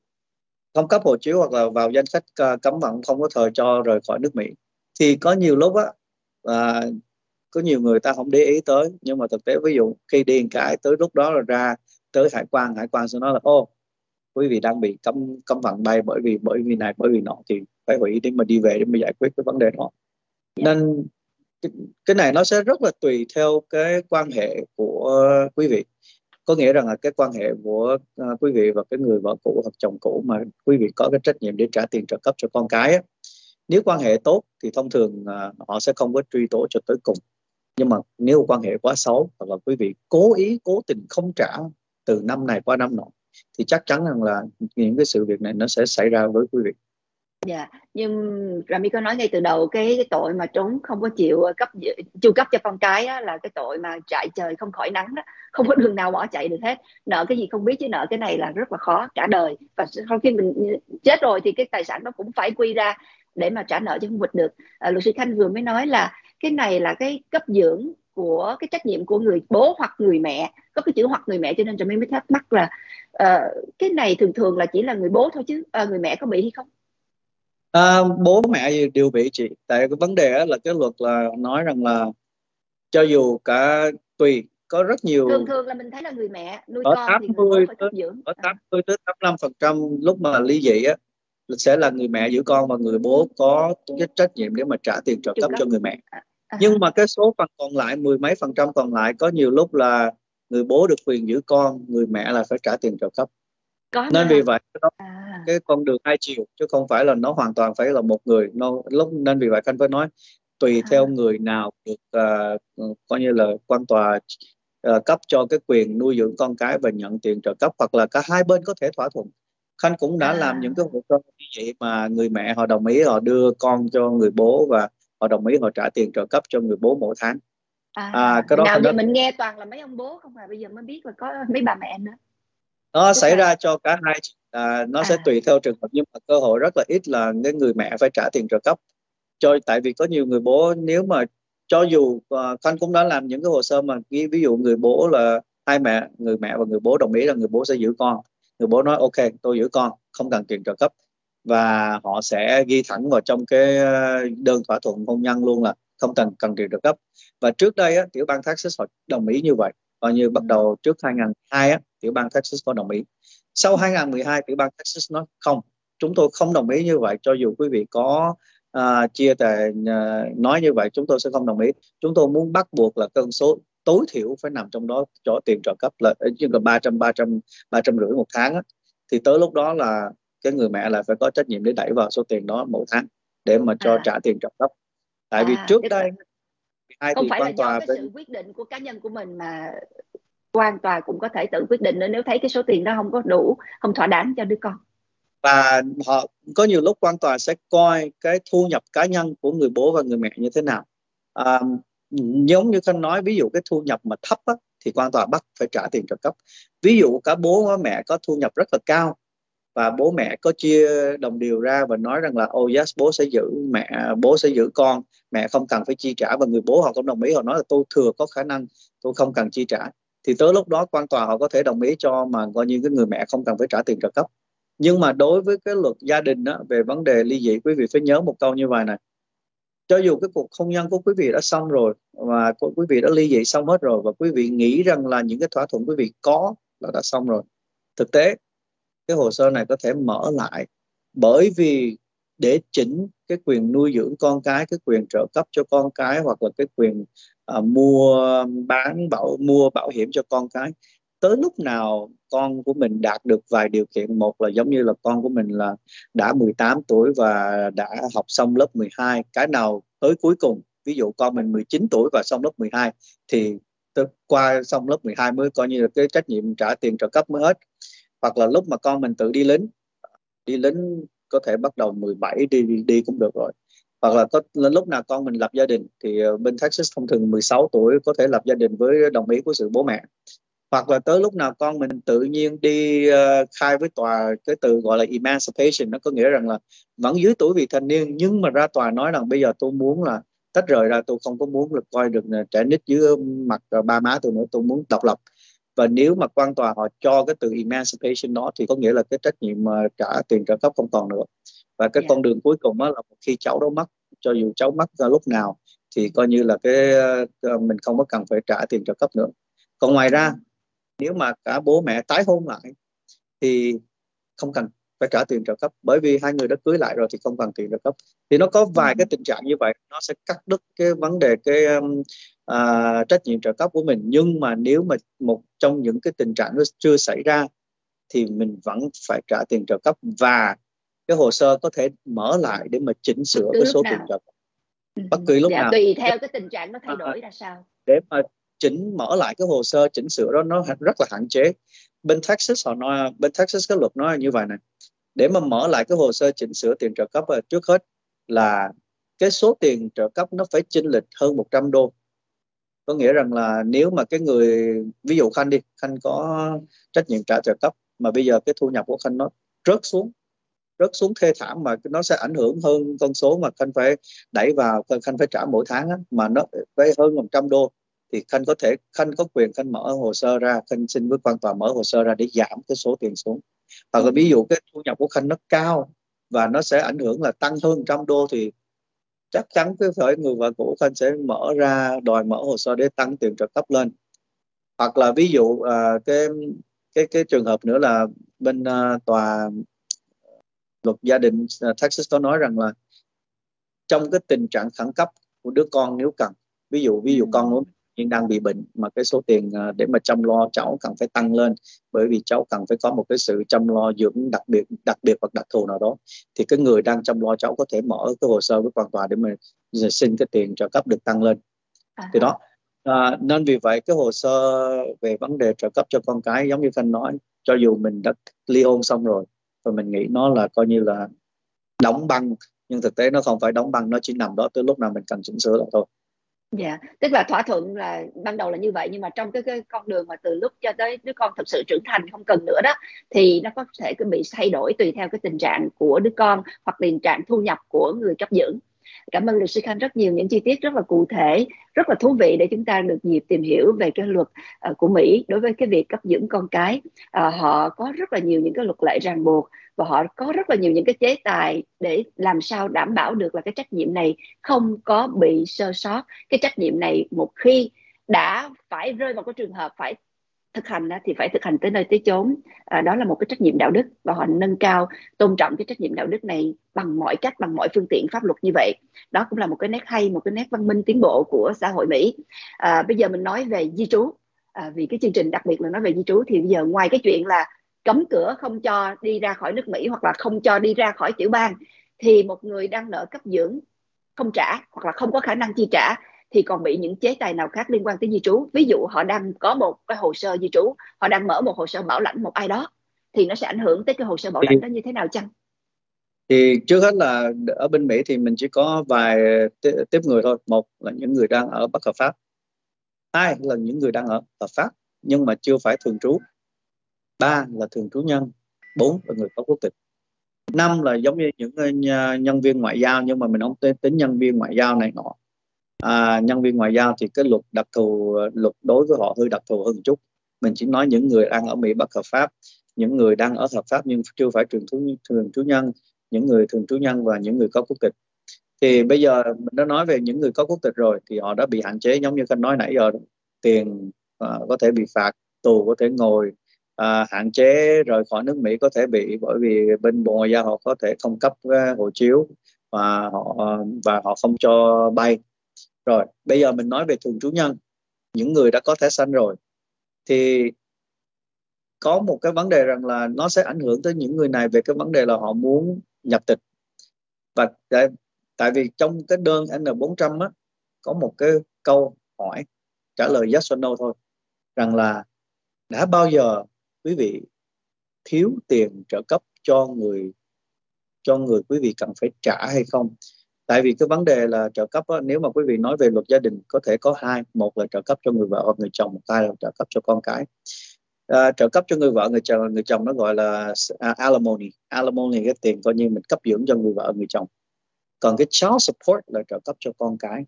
Không cấp hộ chiếu hoặc là vào danh sách uh, cấm vận không có thời cho rời khỏi nước Mỹ. Thì có nhiều lúc á à, có nhiều người ta không để ý tới. Nhưng mà thực tế ví dụ khi điền cái tới lúc đó là ra tới hải quan hải quan sẽ nói là ô quý vị đang bị cấm cấm vận bay bởi vì bởi vì này bởi vì nọ. Thì phải hủy để mà đi về để mà giải quyết cái vấn đề đó. Dạ. nên cái, cái này nó sẽ rất là tùy theo cái quan hệ của quý vị có nghĩa rằng là cái quan hệ của uh, quý vị và cái người vợ cũ hoặc chồng cũ mà quý vị có cái trách nhiệm để trả tiền trợ cấp cho con cái á, nếu quan hệ tốt thì thông thường uh, họ sẽ không có truy tố cho tới cùng nhưng mà nếu quan hệ quá xấu hoặc là quý vị cố ý cố tình không trả từ năm này qua năm nọ thì chắc chắn rằng là những cái sự việc này nó sẽ xảy ra với quý vị Dạ, yeah. nhưng Rami có nói ngay từ đầu cái, cái tội mà trốn không có chịu ờ, cấp chu cấp cho con cái á, là cái tội mà chạy trời không khỏi nắng đó, không có đường nào bỏ chạy được hết. Nợ cái gì không biết chứ nợ cái này là rất là khó cả đời và sau khi mình chết rồi thì cái tài sản đó cũng phải quy ra để mà trả nợ chứ không vượt được. À, luật sư Khanh vừa mới nói là cái này là cái cấp dưỡng của cái trách nhiệm của người bố hoặc người mẹ có cái chữ hoặc người mẹ cho nên Rami mới thắc mắc là uh, cái này thường thường là chỉ là người bố thôi chứ uh, người mẹ có bị hay không? À, bố mẹ đều bị chị tại cái vấn đề là cái luật là nói rằng là cho dù cả tùy có rất nhiều thường thường là mình thấy là người mẹ nuôi ở con 80 thì tới, dưỡng. ở 80 tới 85 phần trăm lúc mà ly dị á sẽ là người mẹ giữ con và người bố có cái trách nhiệm để mà trả tiền trợ cấp cho người mẹ à, à. nhưng mà cái số phần còn lại mười mấy phần trăm còn lại có nhiều lúc là người bố được quyền giữ con người mẹ là phải trả tiền trợ cấp có nên vì vậy đó, à. Cái con đường hai chiều chứ không phải là nó hoàn toàn phải là một người. Nó lúc nên vì vậy anh phải nói tùy à. theo người nào được uh, coi như là quan tòa uh, cấp cho cái quyền nuôi dưỡng con cái và nhận tiền trợ cấp hoặc là cả hai bên có thể thỏa thuận. Khanh cũng đã à. làm những cái hồ sơ như vậy mà người mẹ họ đồng ý họ đưa con cho người bố và họ đồng ý họ trả tiền trợ cấp cho người bố mỗi tháng. À, à cái đó nào giờ mình nghe toàn là mấy ông bố không à? Bây giờ mới biết là có mấy bà mẹ nữa nó xảy ra cho cả hai à, nó à. sẽ tùy theo trường hợp nhưng mà cơ hội rất là ít là cái người mẹ phải trả tiền trợ cấp. Cho tại vì có nhiều người bố nếu mà cho dù uh, Khanh cũng đã làm những cái hồ sơ mà ví, ví dụ người bố là hai mẹ người mẹ và người bố đồng ý là người bố sẽ giữ con. Người bố nói ok tôi giữ con không cần tiền trợ cấp. Và họ sẽ ghi thẳng vào trong cái ờ, đơn thỏa thuận hôn nhân luôn là không cần cần tiền trợ cấp. Và trước đây á, tiểu bang Texas họ đồng ý như vậy và như bắt ừ. đầu trước 2002 á, tiểu bang Texas có đồng ý. Sau 2012 tiểu bang Texas nói không. Chúng tôi không đồng ý như vậy cho dù quý vị có uh, chia tề uh, nói như vậy chúng tôi sẽ không đồng ý. Chúng tôi muốn bắt buộc là cân số tối thiểu phải nằm trong đó cho tiền trợ cấp là như là ba trăm ba trăm ba trăm rưỡi một tháng á, thì tới lúc đó là cái người mẹ là phải có trách nhiệm để đẩy vào số tiền đó mỗi tháng để mà cho à. trả tiền trợ cấp. Tại à, vì trước đây hai không phải là do cái sự quyết định của cá nhân của mình mà quan tòa cũng có thể tự quyết định nữa. Nếu thấy cái số tiền đó không có đủ không thỏa đáng cho đứa con. Và họ có nhiều lúc quan tòa sẽ coi cái thu nhập cá nhân của người bố và người mẹ như thế nào. À, giống như khanh nói ví dụ cái thu nhập mà thấp á, thì quan tòa bắt phải trả tiền trợ cấp. Ví dụ cả bố và mẹ có thu nhập rất là cao và bố mẹ có chia đồng điều ra và nói rằng là oh yes bố sẽ giữ mẹ bố sẽ giữ con. Mẹ không cần phải chi trả. Và người bố họ cũng đồng ý họ nói là tôi thừa có khả năng tôi không cần chi trả. Thì tới lúc đó quan tòa họ có thể đồng ý cho mà coi như cái người mẹ không cần phải trả tiền trợ cấp. Nhưng mà đối với cái luật gia đình đó, về vấn đề ly dị quý vị phải nhớ một câu như vậy này. Cho dù cái cuộc hôn nhân của quý vị đã xong rồi và quý vị đã ly dị xong hết rồi và quý vị nghĩ rằng là những cái thỏa thuận quý vị có là đã xong rồi. Thực tế cái hồ sơ này có thể mở lại bởi vì để chỉnh cái quyền nuôi dưỡng con cái cái quyền trợ cấp cho con cái hoặc là cái quyền uh, mua bán bảo mua bảo hiểm cho con cái tới lúc nào con của mình đạt được vài điều kiện một là giống như là con của mình là đã 18 tuổi và đã học xong lớp 12 cái nào tới cuối cùng ví dụ con mình 19 tuổi và xong lớp 12 thì qua xong lớp 12 mới coi như là cái trách nhiệm trả tiền trợ cấp mới hết hoặc là lúc mà con mình tự đi lính đi lính có thể bắt đầu 17 đi đi, đi cũng được rồi. Hoặc là có lúc nào con mình lập gia đình thì ờ, bên Texas thông thường 16 tuổi có thể lập gia đình với đồng ý của sự bố mẹ. Hoặc là tới lúc nào con mình tự nhiên đi uh, khai với tòa cái từ gọi là emancipation nó có nghĩa rằng là vẫn dưới tuổi vị thành niên nhưng mà ra tòa nói rằng bây giờ tôi muốn là tách rời ra tôi không có muốn là coi được trẻ nít dưới mặt ờ, ba má tôi nữa tôi muốn độc lập và nếu mà quan tòa họ cho cái từ emancipation đó thì có nghĩa là cái trách nhiệm mà trả tiền trợ cấp không còn nữa và cái yeah. Dạ. con đường cuối cùng đó là khi cháu đó mất cho dù cháu mất ra lúc nào thì coi như là cái uh, mình không có cần phải trả tiền trợ cấp nữa còn ngoài ra nếu mà cả bố mẹ tái hôn lại thì không cần phải trả tiền trợ cấp bởi vì hai người đã cưới lại rồi thì không cần tiền trợ cấp thì nó có vài cái tình trạng như vậy nó sẽ cắt đứt cái vấn đề cái à, trách nhiệm trợ cấp của mình. Nhưng mà nếu mà một trong những cái tình trạng nó chưa xảy ra thì mình vẫn phải trả tiền trợ cấp và cái hồ sơ có thể mở lại để mà chỉnh sửa cái số nào. tiền trợ cấp. Ừ. bất kỳ lúc dạ, nào. tùy theo cái tình trạng nó thay đổi ra sao. Để mà chỉnh mở lại cái hồ sơ chỉnh sửa đó nó rất là hạn chế. Bên Texas họ nói bên Texas cái luật nói như vậy này để mà mở lại cái hồ sơ chỉnh sửa tiền trợ cấp trước hết là cái số tiền trợ cấp nó phải chênh lệch hơn 100 đô có nghĩa rằng là nếu mà cái người ví dụ khanh đi khanh có trách nhiệm trả trợ cấp mà bây giờ cái thu nhập của khanh nó rớt xuống rớt xuống thê thảm mà nó sẽ ảnh hưởng hơn con số mà khanh phải đẩy vào khanh phải trả mỗi tháng á, mà nó phải hơn 100 đô thì khanh có thể khanh có quyền khanh mở hồ sơ ra khanh xin với quan tòa mở hồ sơ ra để giảm cái số tiền xuống. Hoặc là ví dụ cái thu nhập của khanh nó cao và nó sẽ ảnh hưởng là tăng hơn trăm đô thì chắc chắn cái phải người vợ cũ khanh sẽ mở ra đòi mở hồ sơ để tăng tiền trợ cấp lên. Hoặc là ví dụ uh, cái cái cái trường hợp nữa là bên uh, tòa luật gia đình uh, Texas có nói rằng là trong cái tình trạng khẩn cấp của đứa con nếu cần ví dụ ví dụ con của nhưng đang bị bệnh mà cái số tiền à, để mà chăm lo cháu cần phải tăng lên bởi vì cháu cần phải có một cái sự chăm lo dưỡng đặc biệt đặc biệt hoặc đặc thù nào đó thì cái người đang chăm lo cháu có thể mở cái hồ sơ với quan tòa để mà xin cái tiền trợ cấp được tăng lên à. thì đó à, nên vì vậy cái hồ sơ về vấn đề trợ cấp cho con cái giống như khanh nói cho dù mình đã ly hôn xong rồi và mình nghĩ nó là coi như là đóng băng nhưng thực tế nó không phải đóng băng nó chỉ nằm đó tới lúc nào mình cần chỉnh sửa là thôi Dạ, tức là thỏa thuận là ban đầu là như vậy nhưng mà trong cái, cái con đường mà từ lúc cho tới đứa con thực sự trưởng thành không cần nữa đó thì nó có thể bị thay đổi tùy theo cái tình trạng của đứa con hoặc tình trạng thu nhập của người cấp dưỡng. Cảm ơn luật sư Khanh rất nhiều những chi tiết rất là cụ thể, rất là thú vị để chúng ta được dịp tìm hiểu về cái luật uh, của Mỹ đối với cái việc cấp dưỡng con cái. Uh, họ có rất là nhiều những cái luật lệ ràng buộc và họ có rất là nhiều những cái chế tài để làm sao đảm bảo được là cái trách nhiệm này không có bị sơ sót cái trách nhiệm này một khi đã phải rơi vào cái trường hợp phải thực hành thì phải thực hành tới nơi tới chốn. À, đó là một cái trách nhiệm đạo đức và họ nâng cao tôn trọng cái trách nhiệm đạo đức này bằng mọi cách bằng mọi phương tiện pháp luật như vậy. Đó cũng là một cái nét hay một cái nét văn minh tiến bộ của xã hội mỹ. À, bây giờ mình nói về di trú. À, vì cái chương trình đặc biệt là nói về di trú thì bây giờ ngoài cái chuyện là cấm cửa không cho đi ra khỏi nước Mỹ hoặc là không cho đi ra khỏi tiểu bang thì một người đang nợ cấp dưỡng không trả hoặc là không có khả năng chi trả thì còn bị những chế tài nào khác liên quan tới di trú. Ví dụ họ đang có một cái hồ sơ di trú họ đang mở một hồ sơ bảo lãnh một ai đó thì nó sẽ ảnh hưởng tới cái hồ sơ bảo lãnh đó như thế nào chăng? Thì trước hết là ở bên Mỹ thì mình chỉ có vài tiếp người thôi. Một là những người đang ở bất hợp pháp. Hai là những người đang ở hợp pháp nhưng mà chưa phải thường trú. Ba là thường trú nhân. Bốn là người có quốc tịch. Năm là giống như những ờ, nhân viên ngoại giao nhưng mà mình không tính nhân viên ngoại giao này nọ à, nhân viên ngoại giao thì cái luật đặc thù luật đối với họ hơi đặc thù hơn chút. Mình chỉ nói những người đang ở Mỹ bất hợp pháp những người đang ở hợp pháp nhưng chưa phải thường trú thường trú nhân những người thường trú nhân và những người có quốc tịch. Thì bây giờ mình đã nói về những người có quốc tịch rồi thì họ đã bị hạn chế giống như khanh nói nãy giờ tiền uh, có thể bị phạt tù có thể ngồi à, hạn chế rời khỏi nước Mỹ có thể bị bởi vì bên bộ ngoại giao họ có thể không cấp uh, hộ chiếu và họ à, và họ không cho bay rồi bây giờ mình nói về thường trú nhân. Những người đã có thẻ xanh rồi. Thì có một cái vấn đề rằng là nó sẽ ảnh hưởng tới những người này về cái vấn đề là họ muốn nhập tịch. Và tại, tại vì trong cái đơn N400 á có một cái câu hỏi trả lời yes or no thôi. Rằng là đã bao giờ quý vị thiếu tiền trợ cấp cho người cho người quý vị cần phải trả hay không? Tại vì cái vấn đề là trợ cấp á, nếu mà quý vị nói về luật gia đình có thể có hai. Một là trợ cấp cho người vợ hoặc người chồng một hai là trợ cấp cho con cái. À, trợ cấp cho người vợ người chồng người chồng nó gọi là à, alimony. Alimony cái tiền coi như mình cấp dưỡng cho người vợ người chồng. Còn cái child support là trợ cấp cho con cái.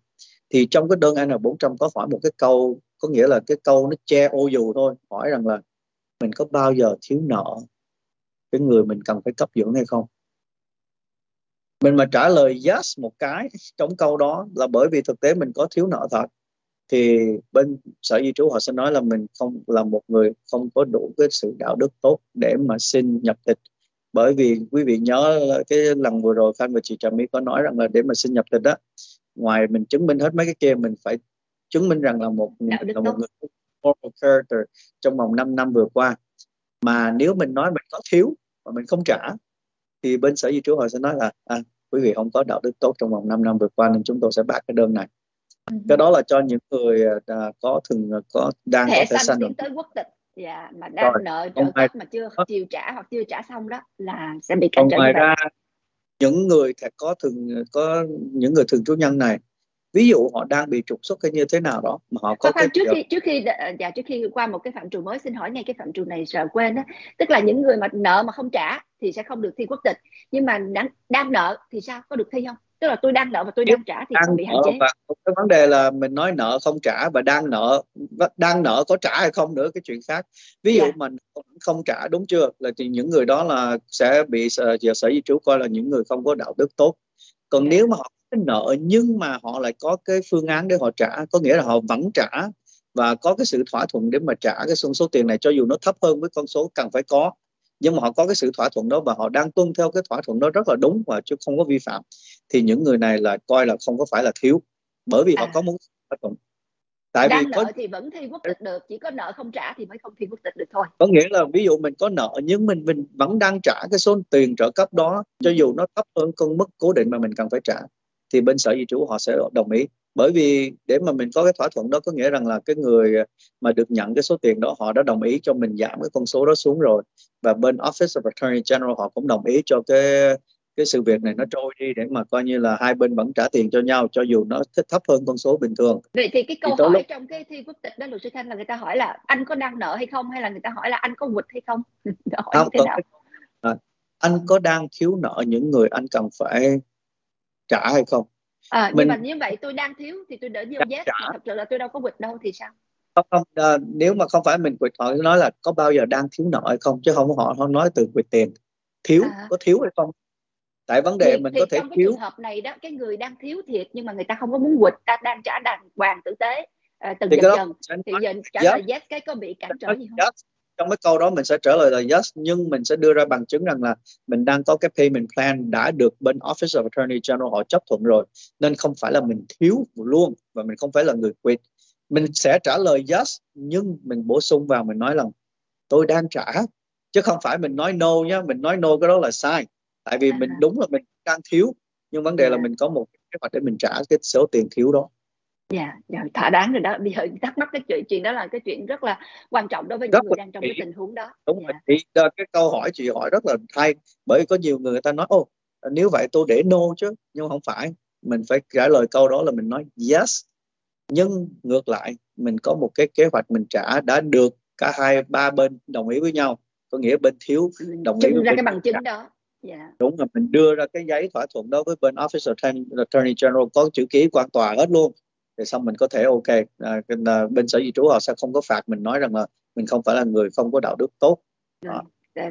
Thì trong cái đơn N400 có hỏi một cái câu có nghĩa là cái câu nó che ô dù thôi hỏi rằng là mình có bao giờ thiếu nợ? Cái người mình cần phải cấp dưỡng hay không? Mình mà trả lời yes một cái trong câu đó là bởi vì thực tế mình có thiếu nợ thật. Thì bên sở di trú họ sẽ nói là mình không là một người không có đủ cái sự đạo đức tốt để mà xin nhập tịch. Bởi vì quý vị nhớ cái lần vừa rồi Khanh và chị Trà My có nói rằng là để mà xin nhập tịch đó ngoài mình chứng minh hết mấy cái kia mình phải chứng minh rằng là một là một người moral character trong vòng 5 năm vừa qua. Mà nếu mình nói mình có thiếu mà mình không trả thì bên sở di trú họ sẽ nói là à, quý vị không có đạo đức tốt trong vòng 5 năm vừa qua nên chúng tôi sẽ bác cái đơn này. Ừ. cái đó là cho những người à, có thường có đang thẻ có thẻ xanh tiến tới quốc tịch. Dạ, mà đang Rồi, nợ trợ cấp mà chưa chiều trả hoặc chưa trả xong đó là sẽ bị cản trở ngoài ra những người có thường có những người thường trú nhân này ví dụ họ đang bị trục xuất hay như thế nào đó mà họ có, cái trước khi trước khi dạ trước khi qua một cái phạm trù mới xin hỏi ngay cái phạm trù này sợ quên đó tức là những người mà nợ mà không trả thì sẽ không được thi quốc tịch nhưng mà đang, đang nợ thì sao có được thi không tức là tôi đang nợ và tôi đang trả thì đang bị hạn chế và cái vấn đề là mình nói nợ không trả và đang nợ đang nợ có trả hay không nữa cái chuyện khác ví dụ yeah. Dạ. mình không trả đúng chưa là thì những người đó là sẽ bị sở, sở di trú coi là những người không có đạo đức tốt còn yeah. Dạ. nếu mà họ cái nợ nhưng mà họ lại có cái phương án để họ trả có nghĩa là họ vẫn trả và có cái sự thỏa thuận để mà trả cái số, số tiền này cho dù nó thấp hơn với con số cần phải có nhưng mà họ có cái sự thỏa thuận đó và họ đang tuân theo cái thỏa thuận đó rất là đúng và chứ không có vi phạm thì những người này là coi là không có phải là thiếu bởi vì à. họ có muốn thỏa thuận. Tại đang vì nợ có... thì vẫn thi quốc tịch được chỉ có nợ không trả thì mới không thi quốc tịch được thôi. Có nghĩa là ví dụ mình có nợ nhưng mình mình vẫn đang trả cái số tiền trợ cấp đó cho dù nó thấp hơn con mức cố định mà mình cần phải trả thì bên sở di trú họ sẽ đồng ý bởi vì để mà mình có cái thỏa thuận đó có nghĩa rằng là cái người mà được nhận cái số tiền đó họ đã đồng ý cho mình giảm cái con số đó xuống rồi và bên Office of Attorney General họ cũng đồng ý cho cái cái sự việc này nó trôi đi để mà coi như là hai bên vẫn trả tiền cho nhau cho dù nó thấp hơn con số bình thường. Vậy thì cái câu thì hỏi lúc... trong cái thi quốc tịch đó luật sư Khanh là người ta hỏi là anh có đang nợ hay không hay là người ta hỏi là anh có quỵt hay không? hỏi không, thế nào? À, anh có đang thiếu nợ những người anh cần phải trả hay không à, mình, nhưng mà như vậy tôi đang thiếu thì tôi đỡ nhiều yes trả. thật sự là tôi đâu có quỵt đâu thì sao? Không không à, nếu mà không phải mình quỵt họ nói là có bao giờ đang thiếu nợ hay không? Chứ không họ không nói từ quỵt tiền. Thiếu à. có thiếu hay không? Tại vấn đề thì, mình thì có thể trong thiếu. cái trường hợp này đó cái người đang thiếu thiệt nhưng mà người ta không có muốn quỵt ta đang trả đàng hoàng tử tế à, từng thì dần dần. thì giờ trả lời yes cái có bị cản trở gì không? Yes trong cái câu đó mình sẽ trả lời là yes nhưng mình sẽ đưa ra bằng chứng rằng là mình đang có cái payment plan đã được bên Office of Attorney General họ chấp thuận rồi. Nên không phải là mình thiếu luôn và mình không phải là người quỵt mình sẽ trả lời yes nhưng mình bổ sung vào mình nói là tôi đang trả. Chứ không phải mình nói no nhá mình nói no cái đó là sai. Tại vì mình à. đúng là mình đang thiếu nhưng vấn đề là mình có một kế hoạch để mình trả cái số tiền thiếu đó dạ dạ thỏa đáng rồi đó. Bây giờ thắc mắc cái chuyện chuyện đó là cái chuyện rất là quan trọng đối với những người đang trong cái tình huống đó. Đúng dạ. thì cái câu hỏi chị hỏi rất là hay bởi có nhiều người ta nói ô nếu vậy tôi để no chứ. Nhưng không phải. Mình phải trả lời câu đó là mình nói yes. Nhưng ngược lại mình có một cái kế hoạch mình trả đã được cả hai ba bên đồng ý với nhau. Có nghĩa bên thiếu đồng ý với ra cái bằng chứng đó. Yeah. Dạ. đúng là mình đưa ra cái giấy thỏa thuận đó với bên Office Attorney General có chữ ký quan tòa hết luôn thì xong mình có thể ok à, bên sở di trú họ sẽ không có phạt mình nói rằng là mình không phải là người không có đạo đức tốt. À.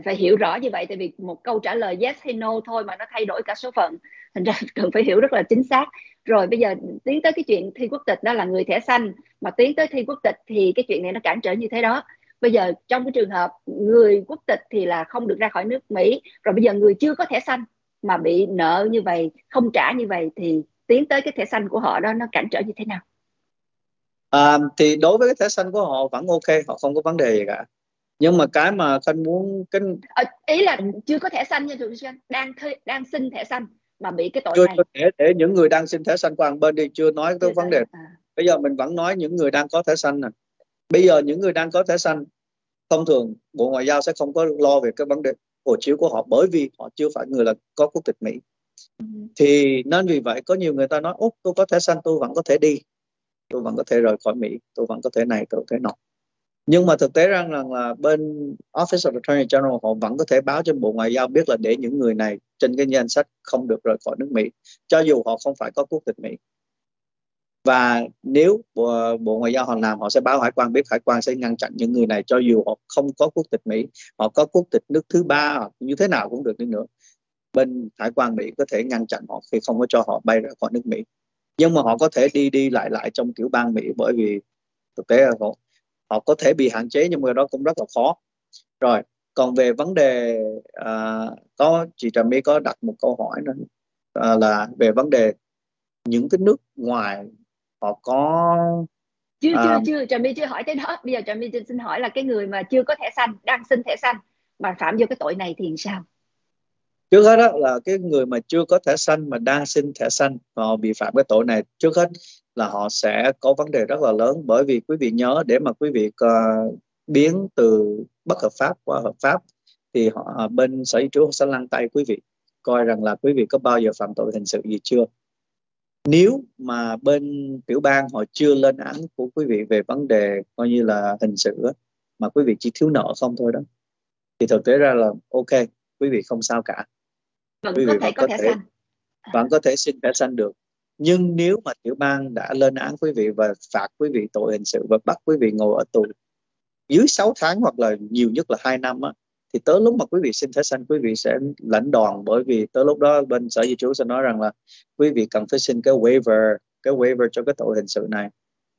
phải hiểu rõ như vậy tại vì một câu trả lời yes hay no thôi mà nó thay đổi cả số phận. Thành ra cần phải hiểu rất là chính xác. Rồi bây giờ tiến tới cái chuyện thi quốc tịch đó là người thẻ xanh. Mà tiến tới thi quốc tịch thì cái chuyện này nó cản trở như thế đó. Bây giờ trong cái trường hợp người quốc tịch thì là không được ra khỏi nước Mỹ. Rồi bây giờ người chưa có thẻ xanh mà bị nợ như vậy không trả như vậy thì tiến tới cái thẻ xanh của họ đó nó cản trở như thế nào? À, thì đối với cái thẻ xanh của họ vẫn ok họ không có vấn đề gì cả. Nhưng mà cái mà khanh muốn cái à, ý là chưa có thẻ xanh nha thưa anh đang thuê, đang xin thẻ xanh mà bị cái tội chưa, này. để, để những người đang xin thẻ xanh qua bên đi chưa nói tới vấn đề. à. bây giờ mình vẫn nói những người đang có thẻ xanh nè. Bây giờ những người đang có thẻ xanh thông thường bộ ngoại giao sẽ không có lo về cái vấn đề hộ chiếu của họ bởi vì họ chưa phải người là có quốc tịch mỹ. Ừ. thì nên vì vậy có nhiều người ta nói út tôi có thể sanh tôi vẫn có thể đi. Tôi vẫn có thể rời khỏi mỹ tôi vẫn có thể này tôi có thể nọ. Nhưng mà thực tế rằng là, là bên Office of Attorney General họ vẫn có thể báo cho Bộ Ngoại giao biết là để những người này trên cái danh sách không được rời khỏi nước Mỹ cho dù họ không phải có quốc tịch Mỹ. Và nếu Bộ, Bộ Ngoại giao họ làm họ sẽ báo hải quan biết hải quan sẽ ngăn chặn những người này cho dù họ không có quốc tịch Mỹ họ có quốc tịch nước thứ ba như thế nào cũng được đi nữa bên hải quan Mỹ có thể ngăn chặn họ khi không có cho họ bay ra khỏi nước Mỹ. Nhưng mà họ có thể đi đi lại lại trong kiểu bang Mỹ bởi vì thực tế là họ, họ có thể bị hạn chế nhưng mà đó cũng rất là khó. Rồi còn về vấn đề à, có chị Trà My có đặt một câu hỏi nữa à, là về vấn đề những cái nước ngoài họ có chưa chưa uh, chưa trà my chưa hỏi tới đó. Bây giờ trà my xin hỏi là cái người mà chưa có thẻ xanh đang xin thẻ xanh mà phạm vô cái tội này thì sao trước hết đó là cái người mà chưa có thẻ xanh mà đang xin thẻ xanh họ bị phạm cái tội này trước hết là họ sẽ có vấn đề rất là lớn. Bởi vì quý vị nhớ để mà quý vị uh, biến từ bất hợp pháp qua hợp pháp thì họ à, bên sở di trú sẽ lăn tay quý vị coi rằng là quý vị có bao giờ phạm tội hình sự gì chưa. Nếu mà bên tiểu bang họ chưa lên án của quý vị về vấn đề coi như là hình sự mà quý vị chỉ thiếu nợ không thôi đó thì thực tế ra là ok quý vị không sao cả vẫn quý vị có thể có thẻ xanh. vẫn có thể xin thẻ xanh được. Nhưng nếu mà tiểu bang đã lên án quý vị và phạt quý vị tội hình sự và bắt quý vị ngồi ở tù dưới 6 tháng hoặc là nhiều nhất là 2 năm á thì tới lúc mà quý vị xin thẻ xanh quý vị sẽ lãnh đòn bởi vì tới lúc đó bên sở di trú sẽ nói rằng là quý vị cần phải xin cái waiver cái waiver cho cái tội hình sự này.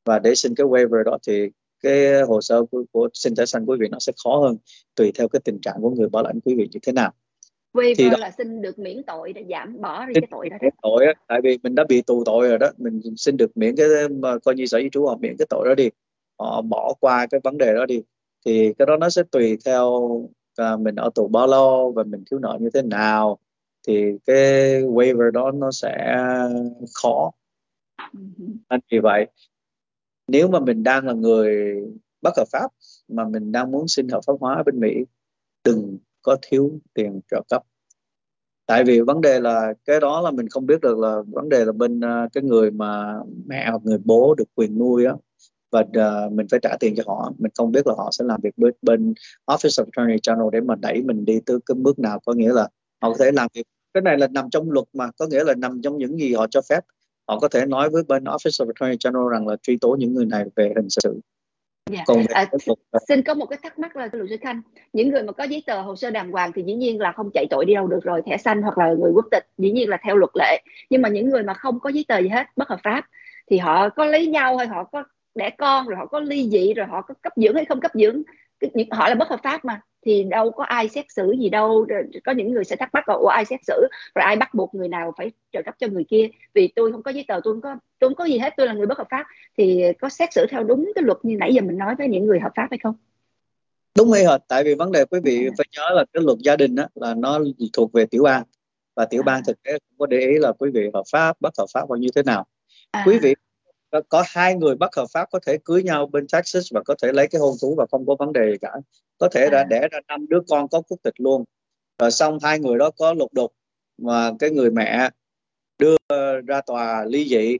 Và để xin cái waiver đó thì cái hồ sơ của, của xin thẻ xanh quý vị nó sẽ khó hơn tùy theo cái tình trạng của người bảo lãnh quý vị như thế nào waiver thì đó, là xin được miễn tội để giảm bỏ đi cái tội đó, đó. tội á tại vì mình đã bị tù tội rồi đó. Mình xin được miễn cái mà coi như sở di trú họ miễn cái tội đó đi. Họ bỏ qua cái vấn đề đó đi. Thì cái đó nó sẽ tùy theo à, mình ở tù bao lâu và mình thiếu nợ như thế nào. Thì cái waiver đó nó sẽ khó. Nên vì vậy nếu mà mình đang là người bất hợp pháp mà mình đang muốn xin hợp pháp hóa bên Mỹ đừng có thiếu tiền trợ cấp. Tại vì vấn đề là cái đó là mình không biết được là vấn đề là bên uh, cái người mà mẹ hoặc người bố được quyền nuôi á và uh, mình phải trả tiền cho họ. Mình không biết là họ sẽ làm việc bên bên Office of Attorney General để mà đẩy mình đi tới cái bước nào. Có nghĩa là họ có thể làm việc. Cái này là nằm trong luật mà có nghĩa là nằm trong những gì họ cho phép. Họ có thể nói với bên Office of Attorney General rằng là truy tố những người này về hình sự. Dạ. Còn à, xin có một cái thắc mắc là luật sư Khanh những người mà có giấy tờ hồ sơ đàng hoàng thì dĩ nhiên là không chạy tội đi đâu được rồi thẻ xanh hoặc là người quốc tịch dĩ nhiên là theo luật lệ. Nhưng mà những người mà không có giấy tờ gì hết bất hợp pháp thì họ có lấy nhau hay họ có đẻ con rồi họ có ly dị rồi họ có cấp dưỡng hay không cấp dưỡng họ là bất hợp pháp mà thì đâu có ai xét xử gì đâu. Có những người sẽ thắc mắc là ủa ai xét xử? Rồi ai bắt buộc người nào phải trợ cấp cho người kia? Vì tôi không có giấy tờ tôi không có tôi không có gì hết tôi là người bất hợp pháp. Thì có xét xử theo đúng cái luật như nãy giờ mình nói với những người hợp pháp hay không? Đúng hay hệt tại vì vấn đề quý vị phải nhớ là cái luật gia đình đó, là nó thuộc về tiểu bang. Và tiểu bang thực tế không có để ý là quý vị hợp pháp bất hợp pháp bao như thế nào. À. quý vị có hai người bất hợp pháp có thể cưới nhau bên Texas và có thể lấy cái hôn thú và không có vấn đề gì cả. Có thể đã à. đẻ ra năm đứa con có quốc tịch luôn. Rồi xong hai người đó có lục đục mà cái người mẹ đưa ra tòa ly dị.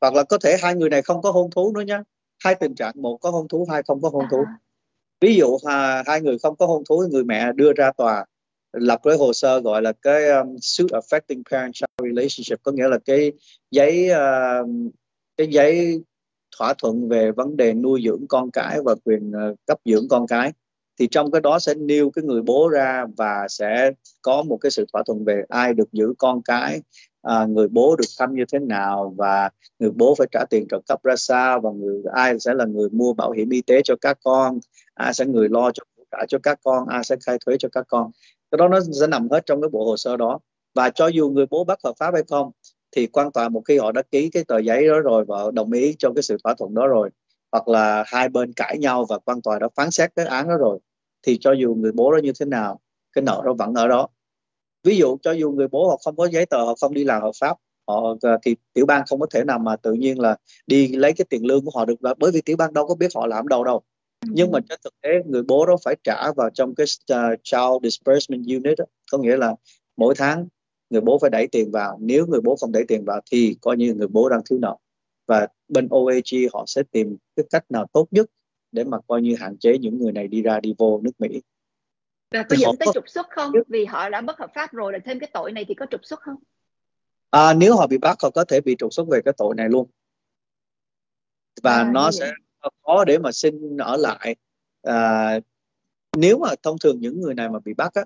Hoặc là có thể hai người này không có hôn thú nữa nhé hai tình trạng một có hôn thú hai không có hôn thú. À. ví dụ à, hai người không có hôn thú người mẹ đưa ra tòa lập cái hồ sơ gọi là cái um, suit affecting parent-child relationship. Có nghĩa là cái giấy uh, cái giấy thỏa thuận về vấn đề nuôi dưỡng con cái và quyền ờ, cấp dưỡng con cái thì trong cái đó sẽ nêu cái người bố ra và sẽ có một cái sự thỏa thuận về ai được giữ con cái à, người bố được thăm như thế nào và người bố phải trả tiền trợ cấp ra sao và người ai sẽ là người mua bảo hiểm y tế cho các con ai sẽ người lo cho cả cho các con ai sẽ khai thuế cho các con. Cái đó nó sẽ nằm hết trong cái bộ hồ sơ đó. Và cho dù người bố bắt hợp pháp hay không thì quan tòa một khi họ đã ký cái tờ giấy đó rồi và đồng ý cho cái sự thỏa thuận đó rồi hoặc là hai bên cãi nhau và quan tòa đã phán xét cái án đó rồi thì cho dù người bố đó như thế nào cái nợ đó vẫn ở đó ví dụ cho dù người bố họ không có giấy tờ họ không đi làm hợp pháp họ ờ, thì tiểu bang không có thể nào mà tự nhiên là đi lấy cái tiền lương của họ được bởi vì tiểu bang đâu có biết họ làm đâu đâu ừ. nhưng mà trên thực tế người bố đó phải trả vào trong cái uh, child disbursement unit đó. có nghĩa là mỗi tháng người bố phải đẩy tiền vào nếu người bố không đẩy tiền vào thì coi như người bố đang thiếu nợ và bên OAG họ sẽ tìm cái cách nào tốt nhất để mà coi như hạn chế những người này đi ra đi vô nước Mỹ. Và có dẫn tới trục xuất không? Vì họ đã bất hợp pháp rồi là thêm cái tội này thì có trục xuất không? À, nếu họ bị bắt họ có thể bị trục xuất về cái tội này luôn. Và à, nó sẽ khó để mà xin ở lại. À, nếu mà thông thường những người này mà bị bắt á,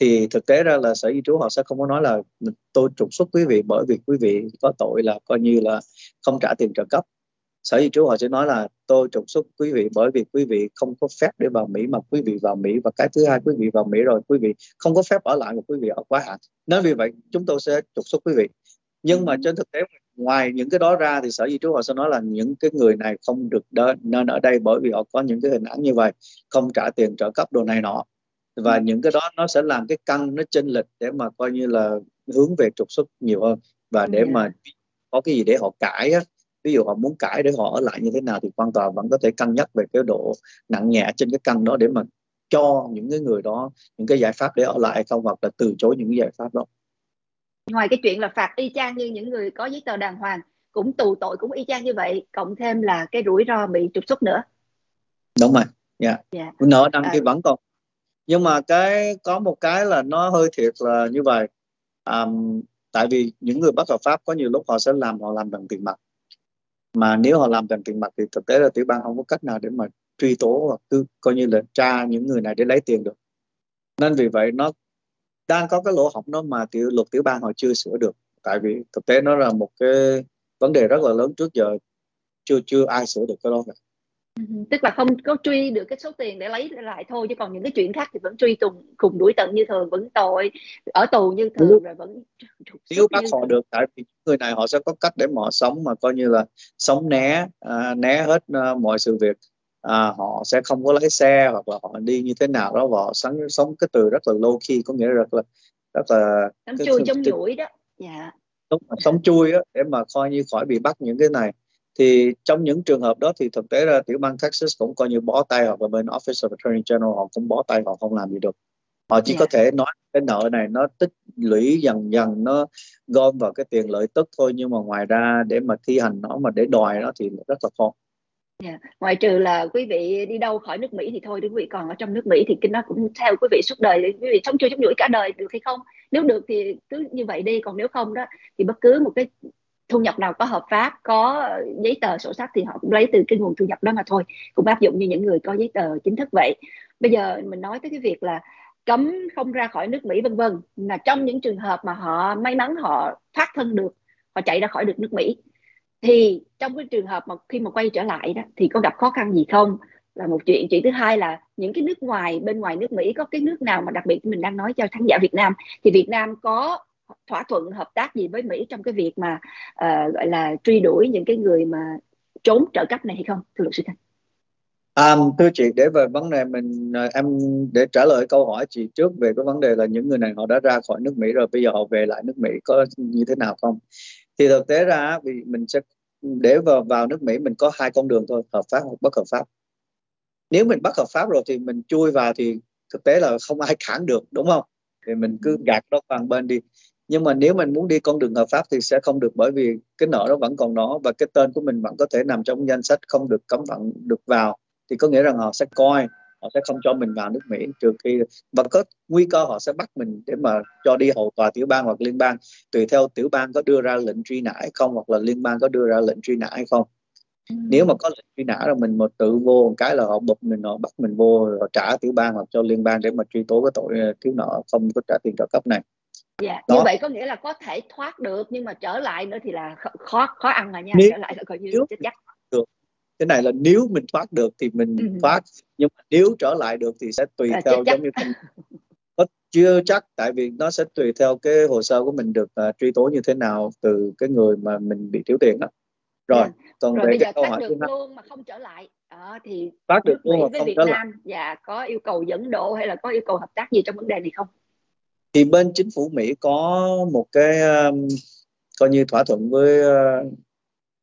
thì thực tế ra là sở di trú họ sẽ không có nói là tôi trục xuất quý vị bởi vì quý vị có tội là coi như là không trả tiền trợ cấp. Sở di trú họ sẽ nói là tôi trục xuất quý vị bởi vì quý vị không có phép để vào Mỹ mà quý vị vào Mỹ. Và cái thứ hai quý vị vào Mỹ rồi quý vị không có phép ở lại mà quý vị ở quá hạn. Nên vì vậy chúng tôi sẽ trục xuất quý vị. Nhưng mà trên thực tế ngoài những cái đó ra thì sở di trú họ sẽ nói là những cái người này không được đỡ, nên ở đây bởi vì họ có những cái hình ảnh như vậy không trả tiền trợ cấp đồ này nọ và ừ. những cái đó nó sẽ làm cái căng nó chênh lệch để mà coi như là hướng về trục xuất nhiều hơn và để yeah. Dạ. mà có cái gì để họ cãi á ví dụ họ muốn cãi để họ ở lại như thế nào thì quan tòa vẫn có thể cân nhắc về cái độ nặng nhẹ trên cái căn đó để mà cho những cái người đó những cái giải pháp để ở lại hay không hoặc là từ chối những cái giải pháp đó ngoài cái chuyện là phạt y chang như những người có giấy tờ đàng hoàng cũng tù tội cũng y chang như vậy cộng thêm là cái rủi ro bị trục xuất nữa đúng rồi dạ yeah. yeah. nợ đăng à. vẫn còn nhưng mà cái có một cái là nó hơi thiệt là như vậy. À, tại vì những người bất hợp pháp có nhiều lúc họ sẽ làm họ làm bằng tiền mặt. Mà nếu họ làm bằng tiền mặt thì thực tế là tiểu bang không có cách nào để mà truy tố hoặc cứ coi như là tra những người này để lấy tiền được. Nên vì vậy nó đang có cái lỗ hổng đó mà tiểu luật tiểu bang họ chưa sửa được. Tại vì thực tế nó là một cái vấn đề rất là lớn trước giờ chưa chưa ai sửa được cái đó cả tức là không có truy được cái số tiền để lấy lại thôi chứ còn những cái chuyện khác thì vẫn truy tùng cùng đuổi tận như thường vẫn tội ở tù như thường ừ. rồi vẫn nếu bắt họ được tại vì người này họ sẽ có cách để mà họ sống mà coi như là sống né à, né hết uh, mọi sự việc. À, họ sẽ không có lái xe hoặc là họ đi như thế nào đó và họ sống sống cái từ rất là low key có nghĩa là rất là rất là sống chui trong nhủi đó dạ. Sống, sống chui á để mà coi như khỏi bị bắt những cái này thì trong những trường hợp đó thì thực tế là tiểu bang Texas cũng coi như bó tay hoặc là bên Office of Attorney General họ cũng bó tay họ không làm gì được họ chỉ yeah. có dạ. thể nói cái nợ này nó tích lũy dần dần nó gom vào cái tiền lợi tức thôi nhưng mà ngoài ra để mà thi hành nó mà để đòi nó thì rất là khó Yeah. Dạ. Ngoài trừ là quý vị đi đâu khỏi nước Mỹ thì thôi, quý vị còn ở trong nước Mỹ thì cái nó cũng theo quý vị suốt đời, quý vị sống chưa sống nhủi cả đời được hay không? Nếu được thì cứ như vậy đi, còn nếu không đó thì bất cứ một cái thu nhập nào có hợp pháp, có giấy tờ sổ sách thì họ cũng lấy từ cái nguồn thu nhập đó mà thôi, cũng áp dụng như những người có giấy tờ chính thức vậy. Bây giờ mình nói tới cái việc là cấm không ra khỏi nước Mỹ vân vân, là trong những trường hợp mà họ may mắn họ thoát thân được, họ chạy ra khỏi được nước Mỹ thì trong cái trường hợp mà khi mà quay trở lại đó thì có gặp khó khăn gì không? Là một chuyện. Chuyện thứ hai là những cái nước ngoài bên ngoài nước Mỹ có cái nước nào mà đặc biệt mình đang nói cho khán giả Việt Nam thì Việt Nam có thỏa thuận hợp tác gì với Mỹ trong cái việc mà uh, gọi là truy đuổi những cái người mà trốn trợ cấp này hay không thưa luật sư Khanh À, thưa chị để về vấn đề mình ờ, em để trả lời câu hỏi chị trước về cái vấn đề là những người này họ đã ra khỏi nước Mỹ rồi bây giờ họ về lại nước Mỹ có như thế nào không? Thì thực tế ra vì mình sẽ để vào vào nước Mỹ mình có hai con đường thôi hợp pháp hoặc bất hợp pháp. Nếu mình bất hợp pháp rồi thì mình chui vào thì thực tế là không ai cản được đúng không? Thì mình cứ gạt nó bằng bên đi nhưng mà nếu mình muốn đi con đường hợp pháp thì sẽ không được bởi vì cái nợ nó vẫn còn đó và cái tên của mình vẫn có thể nằm trong danh sách không được cấm vận được vào. Thì có nghĩa rằng họ sẽ coi họ sẽ không cho mình vào nước Mỹ trừ khi và có nguy cơ họ sẽ bắt mình để mà cho đi hầu tòa tiểu bang hoặc liên bang tùy theo tiểu bang có đưa ra lệnh truy nã hay không hoặc là liên bang có đưa ra lệnh truy nã hay không. Ừ. nếu mà có lệnh truy nã rồi mình một tự vô một cái là họ bụp mình họ bắt mình vô họ trả tiểu bang hoặc cho liên bang để mà truy tố cái tội ờ, thiếu nợ không có trả tiền trợ cấp này Dạ, Đó. như vậy có nghĩa là có thể thoát được nhưng mà trở lại nữa thì là khó khó ăn rồi nha, nếu, trở lại là coi như chết chắc được cái này là nếu mình thoát được thì mình ừ. thoát nhưng mà nếu trở lại được thì sẽ tùy à, theo giống như mình có chưa chắc tại vì nó sẽ tùy theo cái hồ sơ của mình được uh, truy tố như thế nào từ cái người mà mình bị thiếu tiền đó rồi à. còn rồi về cái câu hỏi được luôn mà không trở lại à, thì thoát được luôn mà không Việt trở Nam lại. dạ có yêu cầu dẫn độ hay là có yêu cầu hợp tác gì trong vấn đề này không thì bên chính phủ Mỹ có một cái um, coi như thỏa thuận với uh,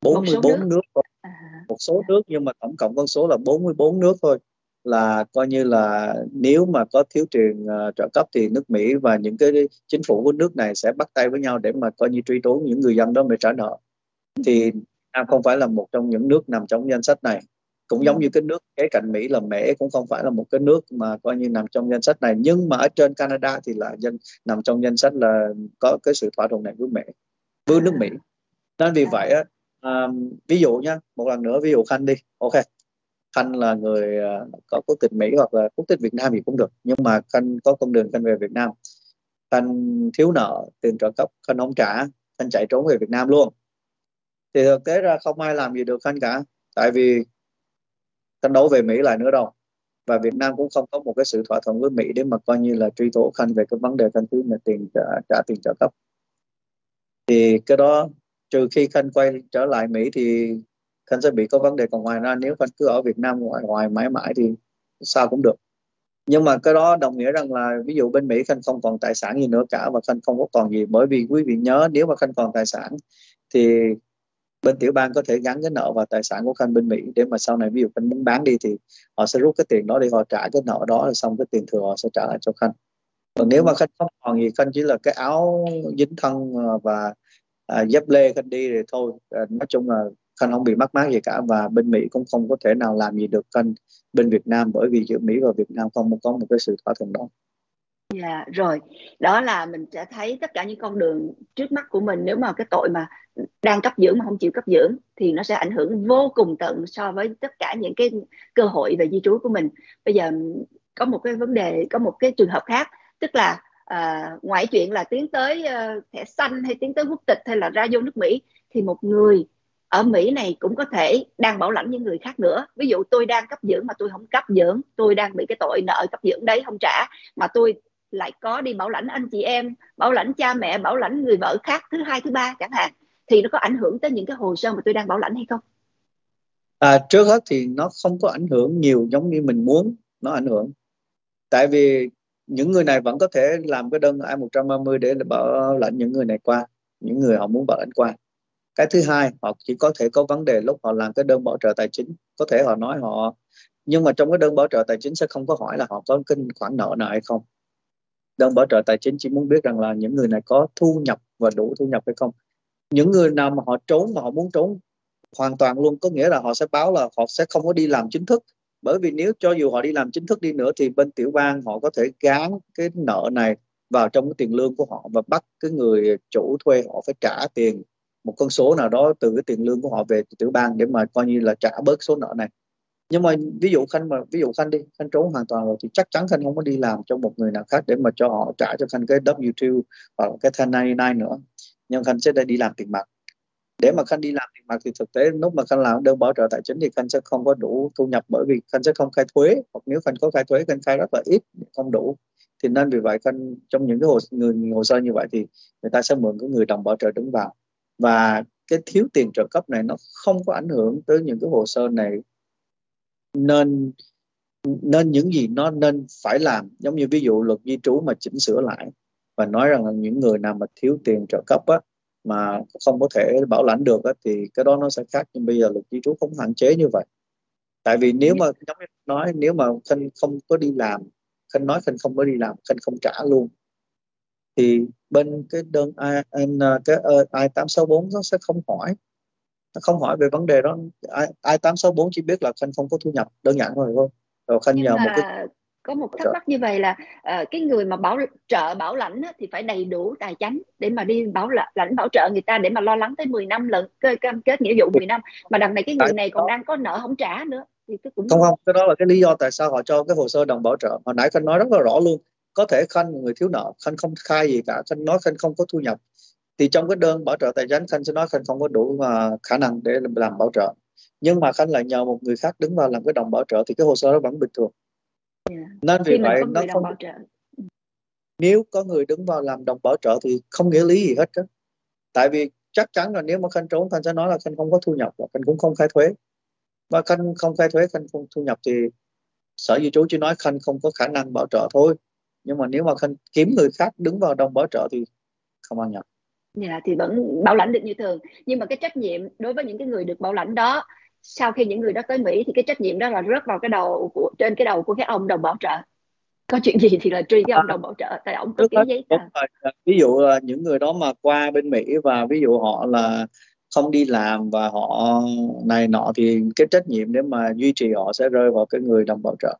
44 nước, nước à. một số nước nhưng mà tổng cộng con số là 44 nước thôi. Là coi như là nếu mà có thiếu tiền uh, trợ cấp thì nước Mỹ và những cái chính phủ của nước này sẽ bắt tay với nhau để mà coi như truy tố những người dân đó để trả nợ. Thì Nam không phải là một trong những nước nằm trong danh sách này cũng giống ừ. như cái nước kế cạnh Mỹ là Mễ cũng không phải là một cái nước mà coi như nằm trong danh sách này. Nhưng mà ở trên Canada thì là dân nằm trong danh sách là có cái sự thỏa thuận này với Mễ với nước Mỹ. Nên vì vậy á, à, ví dụ nha một lần nữa ví dụ khanh đi. Ok khanh là người uh, có quốc tịch mỹ hoặc là quốc tịch việt nam thì cũng được nhưng mà khanh có con đường khanh về việt nam. Khanh thiếu nợ tiền trợ cấp khanh không trả khanh chạy trốn về việt nam luôn. Thì thực tế ra không ai làm gì được khanh cả tại vì tranh đấu về mỹ lại nữa đâu. Và Việt Nam cũng không có một cái sự thỏa thuận với Mỹ để mà coi như là truy tố khanh về cái vấn đề khanh là tiền trả, trả tiền trợ cấp. Thì cái đó trừ khi khanh quay trở lại mỹ thì khanh sẽ bị có vấn đề. Còn ngoài ra nếu khanh cứ ở việt nam ngoài ngoài mãi mãi thì sao cũng được. Nhưng mà cái đó đồng nghĩa rằng là ví dụ bên mỹ khanh không còn tài sản gì nữa cả và khanh không có còn gì. Bởi vì quý vị nhớ nếu mà khanh còn tài sản thì bên tiểu bang có thể gắn cái nợ và tài sản của khanh bên mỹ. Để mà sau này ví dụ khanh muốn bán đi thì họ sẽ rút cái tiền đó để họ trả cái nợ đó rồi xong cái tiền thừa họ sẽ trả lại cho khanh. Còn nếu mà khanh không còn gì khanh chỉ là cái áo dính thân à, và à, dép lê khanh đi thì thôi. À, nói chung là khanh không bị mắc mát gì cả và bên mỹ cũng không có thể nào làm gì được khanh bên việt nam. Bởi vì giữa mỹ và việt nam không có một cái sự thỏa thuận đó. Dạ yeah, rồi. Đó là mình sẽ thấy tất cả những con đường trước mắt của mình. Nếu mà cái tội mà đang cấp dưỡng mà không chịu cấp dưỡng thì nó sẽ ảnh hưởng vô cùng tận so với tất cả những cái cơ hội về di trú của mình. Bây giờ có một cái vấn đề có một cái trường hợp khác. Tức là uh, ngoại chuyện là tiến tới uh, thẻ xanh hay tiến tới quốc tịch hay là ra vô nước Mỹ thì một người ở Mỹ này cũng có thể đang bảo lãnh những người khác nữa. Ví dụ tôi đang cấp dưỡng mà tôi không cấp dưỡng tôi đang bị cái tội nợ cấp dưỡng đấy không trả mà tôi lại có đi bảo lãnh anh chị em bảo lãnh cha mẹ bảo lãnh người vợ khác thứ hai thứ ba chẳng hạn thì nó có ảnh hưởng tới những cái hồ sơ mà tôi đang bảo lãnh hay không? À, trước hết thì nó không có ảnh hưởng nhiều giống như mình muốn nó ảnh hưởng. Tại vì những người này vẫn có thể làm cái đơn I-130 để bảo lãnh những người này qua những người họ muốn bảo lãnh qua. Cái thứ hai họ chỉ có thể có vấn đề lúc họ làm cái đơn bảo trợ tài chính. Có thể họ nói họ nhưng mà trong cái đơn bảo trợ tài chính sẽ không có hỏi là họ có kinh khoản nợ nào hay không đơn bảo trợ tài chính chỉ muốn biết rằng là những người này có thu nhập và đủ thu nhập hay không. Những người nào mà họ trốn mà họ muốn trốn hoàn toàn luôn, có nghĩa là họ sẽ báo là họ sẽ không có đi làm chính thức. Bởi vì nếu cho dù họ đi làm chính thức đi nữa thì bên tiểu bang họ có thể gán cái nợ này vào trong cái tiền lương của họ và bắt cái người chủ thuê họ phải trả tiền, một con số nào đó từ cái tiền lương của họ về tiểu bang để mà coi như là trả bớt số nợ này nhưng mà ví dụ khanh mà, ví dụ khanh đi, khanh trốn hoàn toàn rồi thì chắc chắn khanh không có đi làm cho một người nào khác để mà cho họ trả cho khanh cái W2 hoặc cái 1099 nữa. Nhưng khanh sẽ đi làm tiền mặt. Để mà khanh đi làm tiền mặt thì thực tế lúc mà khanh làm đơn bảo trợ tài chính thì khanh sẽ không có đủ thu nhập bởi vì khanh sẽ không khai thuế. Hoặc nếu khanh có khai thuế, khanh khai rất là ít, không đủ. Thì nên vì vậy khanh, trong những cái hồ người hồ sơ như vậy thì người ta sẽ mượn cái người đồng bảo trợ đứng vào. Và cái thiếu tiền trợ cấp này nó không có ảnh hưởng tới những cái hồ sơ này nên nên những gì nó nên phải làm. Giống như ví dụ luật di trú mà chỉnh sửa lại và nói rằng là những người nào mà thiếu tiền trợ cấp á, mà không có thể bảo lãnh được á, thì cái đó nó sẽ khác. Nhưng bây giờ luật di trú không hạn chế như vậy. Tại vì nếu mà giống như nói nếu mà khanh không có đi làm khanh nói khanh không có đi làm khanh không trả luôn thì bên cái đơn ai cái ờ, ai tám sáu bốn nó sẽ không hỏi nó không hỏi về vấn đề đó. Ai ai tám sáu bốn chỉ biết là khanh không có thu nhập đơn giản thôi thôi rồi khanh nhờ một cái có một thắc mắc như vậy là uh, cái người mà bảo trợ bảo lãnh á, thì phải đầy đủ tài chính để mà đi bảo lãnh bảo trợ người ta để mà lo lắng tới 10 năm lần cam kết nghĩa vụ 10 năm. Mà đằng này cái người này còn đang có nợ không trả nữa thì cái cũng không không cái đó là cái lý do tại sao họ cho cái hồ sơ đồng bảo trợ. Hồi nãy khanh nói rất là rõ luôn có thể khanh người thiếu nợ khanh không khai gì cả khanh nói khanh không có thu nhập thì trong cái đơn bảo trợ tài chính khanh sẽ nói khanh không có đủ uh, khả năng để làm bảo trợ nhưng mà khanh lại nhờ một người khác đứng vào làm cái đồng bảo trợ thì cái hồ sơ đó vẫn bình thường yeah. Dạ. nên vì vậy nó không trợ. nếu có người đứng vào làm đồng bảo trợ thì không nghĩa lý gì hết đó. tại vì chắc chắn là nếu mà khanh trốn khanh sẽ nói là khanh không có thu nhập và khanh cũng không khai thuế và khanh không khai thuế khanh không thu nhập thì sở di trú chỉ nói khanh không có khả năng bảo trợ thôi nhưng mà nếu mà khanh kiếm người khác đứng vào đồng bảo trợ thì không ăn nhập dạ thì vẫn bảo lãnh được như thường. Nhưng mà cái trách nhiệm đối với những cái người được bảo lãnh đó sau khi những người đó tới Mỹ thì cái trách nhiệm đó là rớt vào cái đầu của trên cái đầu của cái ông đồng bảo trợ. Có chuyện gì thì là truy cái ông đồng bảo trợ tại ông có ký giấy tờ. ví dụ những người đó mà qua bên Mỹ và ví dụ họ là không đi làm và họ này nọ thì cái trách nhiệm để mà duy trì họ sẽ rơi vào cái người đồng bảo trợ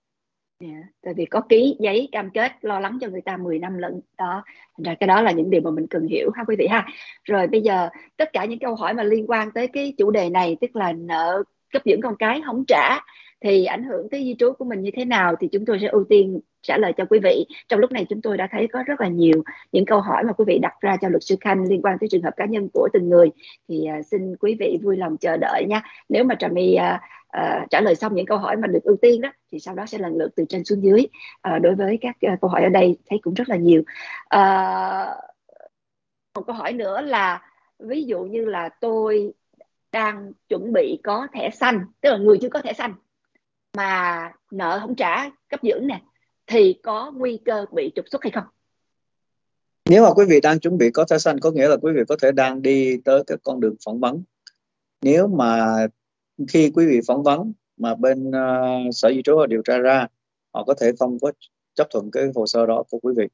Yeah, tại vì có ký giấy cam kết lo lắng cho người ta 10 năm lận đó. Thành ra cái đó là những điều mà mình cần hiểu ha quý vị ha. Rồi bây giờ tất cả những câu hỏi mà liên quan tới cái chủ đề này tức là nợ cấp dưỡng con cái không trả thì ảnh hưởng tới di trú của mình như thế nào thì chúng tôi sẽ ưu tiên trả lời cho quý vị. Trong lúc này chúng tôi đã thấy có rất là nhiều những câu hỏi mà quý vị đặt ra cho luật sư khanh liên quan tới trường hợp cá nhân của từng người. Thì à, xin quý vị vui lòng chờ đợi nha. Nếu mà trà my uh, uh, trả lời xong những câu hỏi mà được ưu tiên đó thì sau đó sẽ lần lượt từ trên xuống dưới. Uh, đối với các uh, câu hỏi ở đây thấy cũng rất là nhiều. Uh, một câu hỏi nữa là ví dụ như là tôi đang chuẩn bị có thẻ xanh tức là người chưa có thẻ xanh mà nợ không trả cấp dưỡng nè thì có nguy cơ bị trục xuất hay không nếu mà quý vị đang chuẩn bị có thẻ xanh có nghĩa là quý vị có thể đang đi tới cái con đường phỏng vấn nếu mà khi quý vị phỏng vấn mà bên uh, sở di trú họ điều tra ra họ có thể không có chấp thuận cái hồ sơ đó của quý vị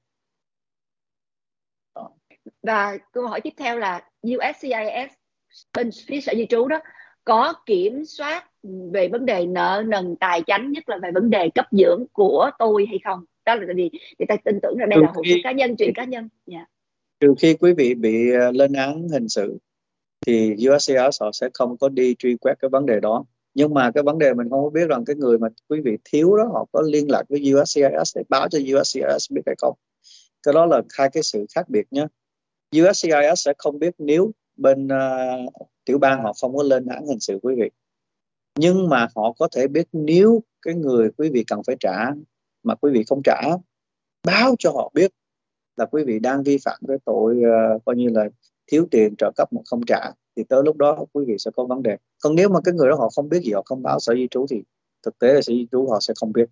đó. và câu hỏi tiếp theo là USCIS bên phía sở di trú đó có kiểm soát về vấn đề nợ nần tài chánh nhất là về vấn đề cấp dưỡng của tôi hay không? Đó là vì người ta tin tưởng rằng đây trừ là hồ sơ cá nhân chuyện cá nhân. Yeah. Dạ. trừ khi quý vị bị ờ, lên án hình sự thì USCIS họ sẽ không có đi truy quét cái vấn đề đó. Nhưng mà cái vấn đề mình không biết rằng cái người mà quý vị thiếu đó họ có liên lạc với USCIS để báo cho USCIS biết hay không. Cái đó là hai cái sự khác biệt nhé USCIS sẽ không biết nếu bên uh, tiểu bang họ không có lên án hình sự quý vị nhưng mà họ có thể biết nếu cái người quý vị cần phải trả mà quý vị không trả báo cho họ biết là quý vị đang vi phạm cái tội uh, coi như là thiếu tiền trợ cấp mà không trả thì tới lúc đó quý vị sẽ có vấn đề. Còn nếu mà cái người đó họ không biết gì họ không báo sở di trú thì thực tế là sở di trú họ sẽ không biết.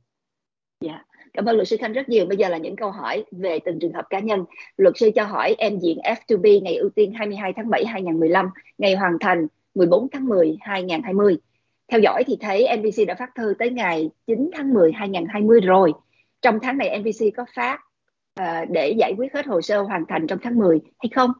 Dạ. Yeah. cảm ơn luật sư Khanh rất nhiều. Bây giờ là những câu hỏi về từng trường hợp cá nhân. Luật sư cho hỏi em diện F2B ngày ưu tiên 22 tháng 7 2015 ngày hoàn thành 14 tháng 10 2020 theo dõi thì thấy NBC đã phát thư tới ngày 9 tháng 10 2020 rồi. Trong tháng này NBC có phát uh, để giải quyết hết hồ sơ hoàn thành trong tháng 10 hay không?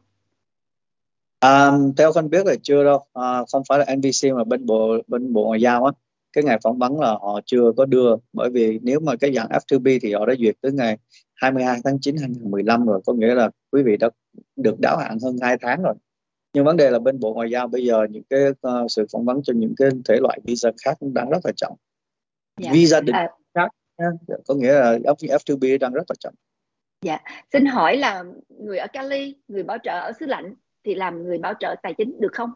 À, theo Khanh biết là chưa đâu, à, không phải là NBC mà bên bộ bên bộ ngoại giao á, cái ngày phỏng vấn là họ chưa có đưa, bởi vì nếu mà cái dạng F2B thì họ đã duyệt tới ngày 22 tháng 9 2015 rồi, có nghĩa là quý vị đã được đáo hạn hơn 2 tháng rồi. Nhưng vấn đề là bên bộ ngoại giao bây giờ những cái uh, sự phỏng vấn cho những cái thể loại visa khác cũng đang rất là chậm. Dạ. Visa định à. khác có nghĩa là F2B đang rất là chậm. Dạ, xin hỏi là người ở Cali, người bảo trợ ở xứ lạnh thì làm người bảo trợ tài chính được không?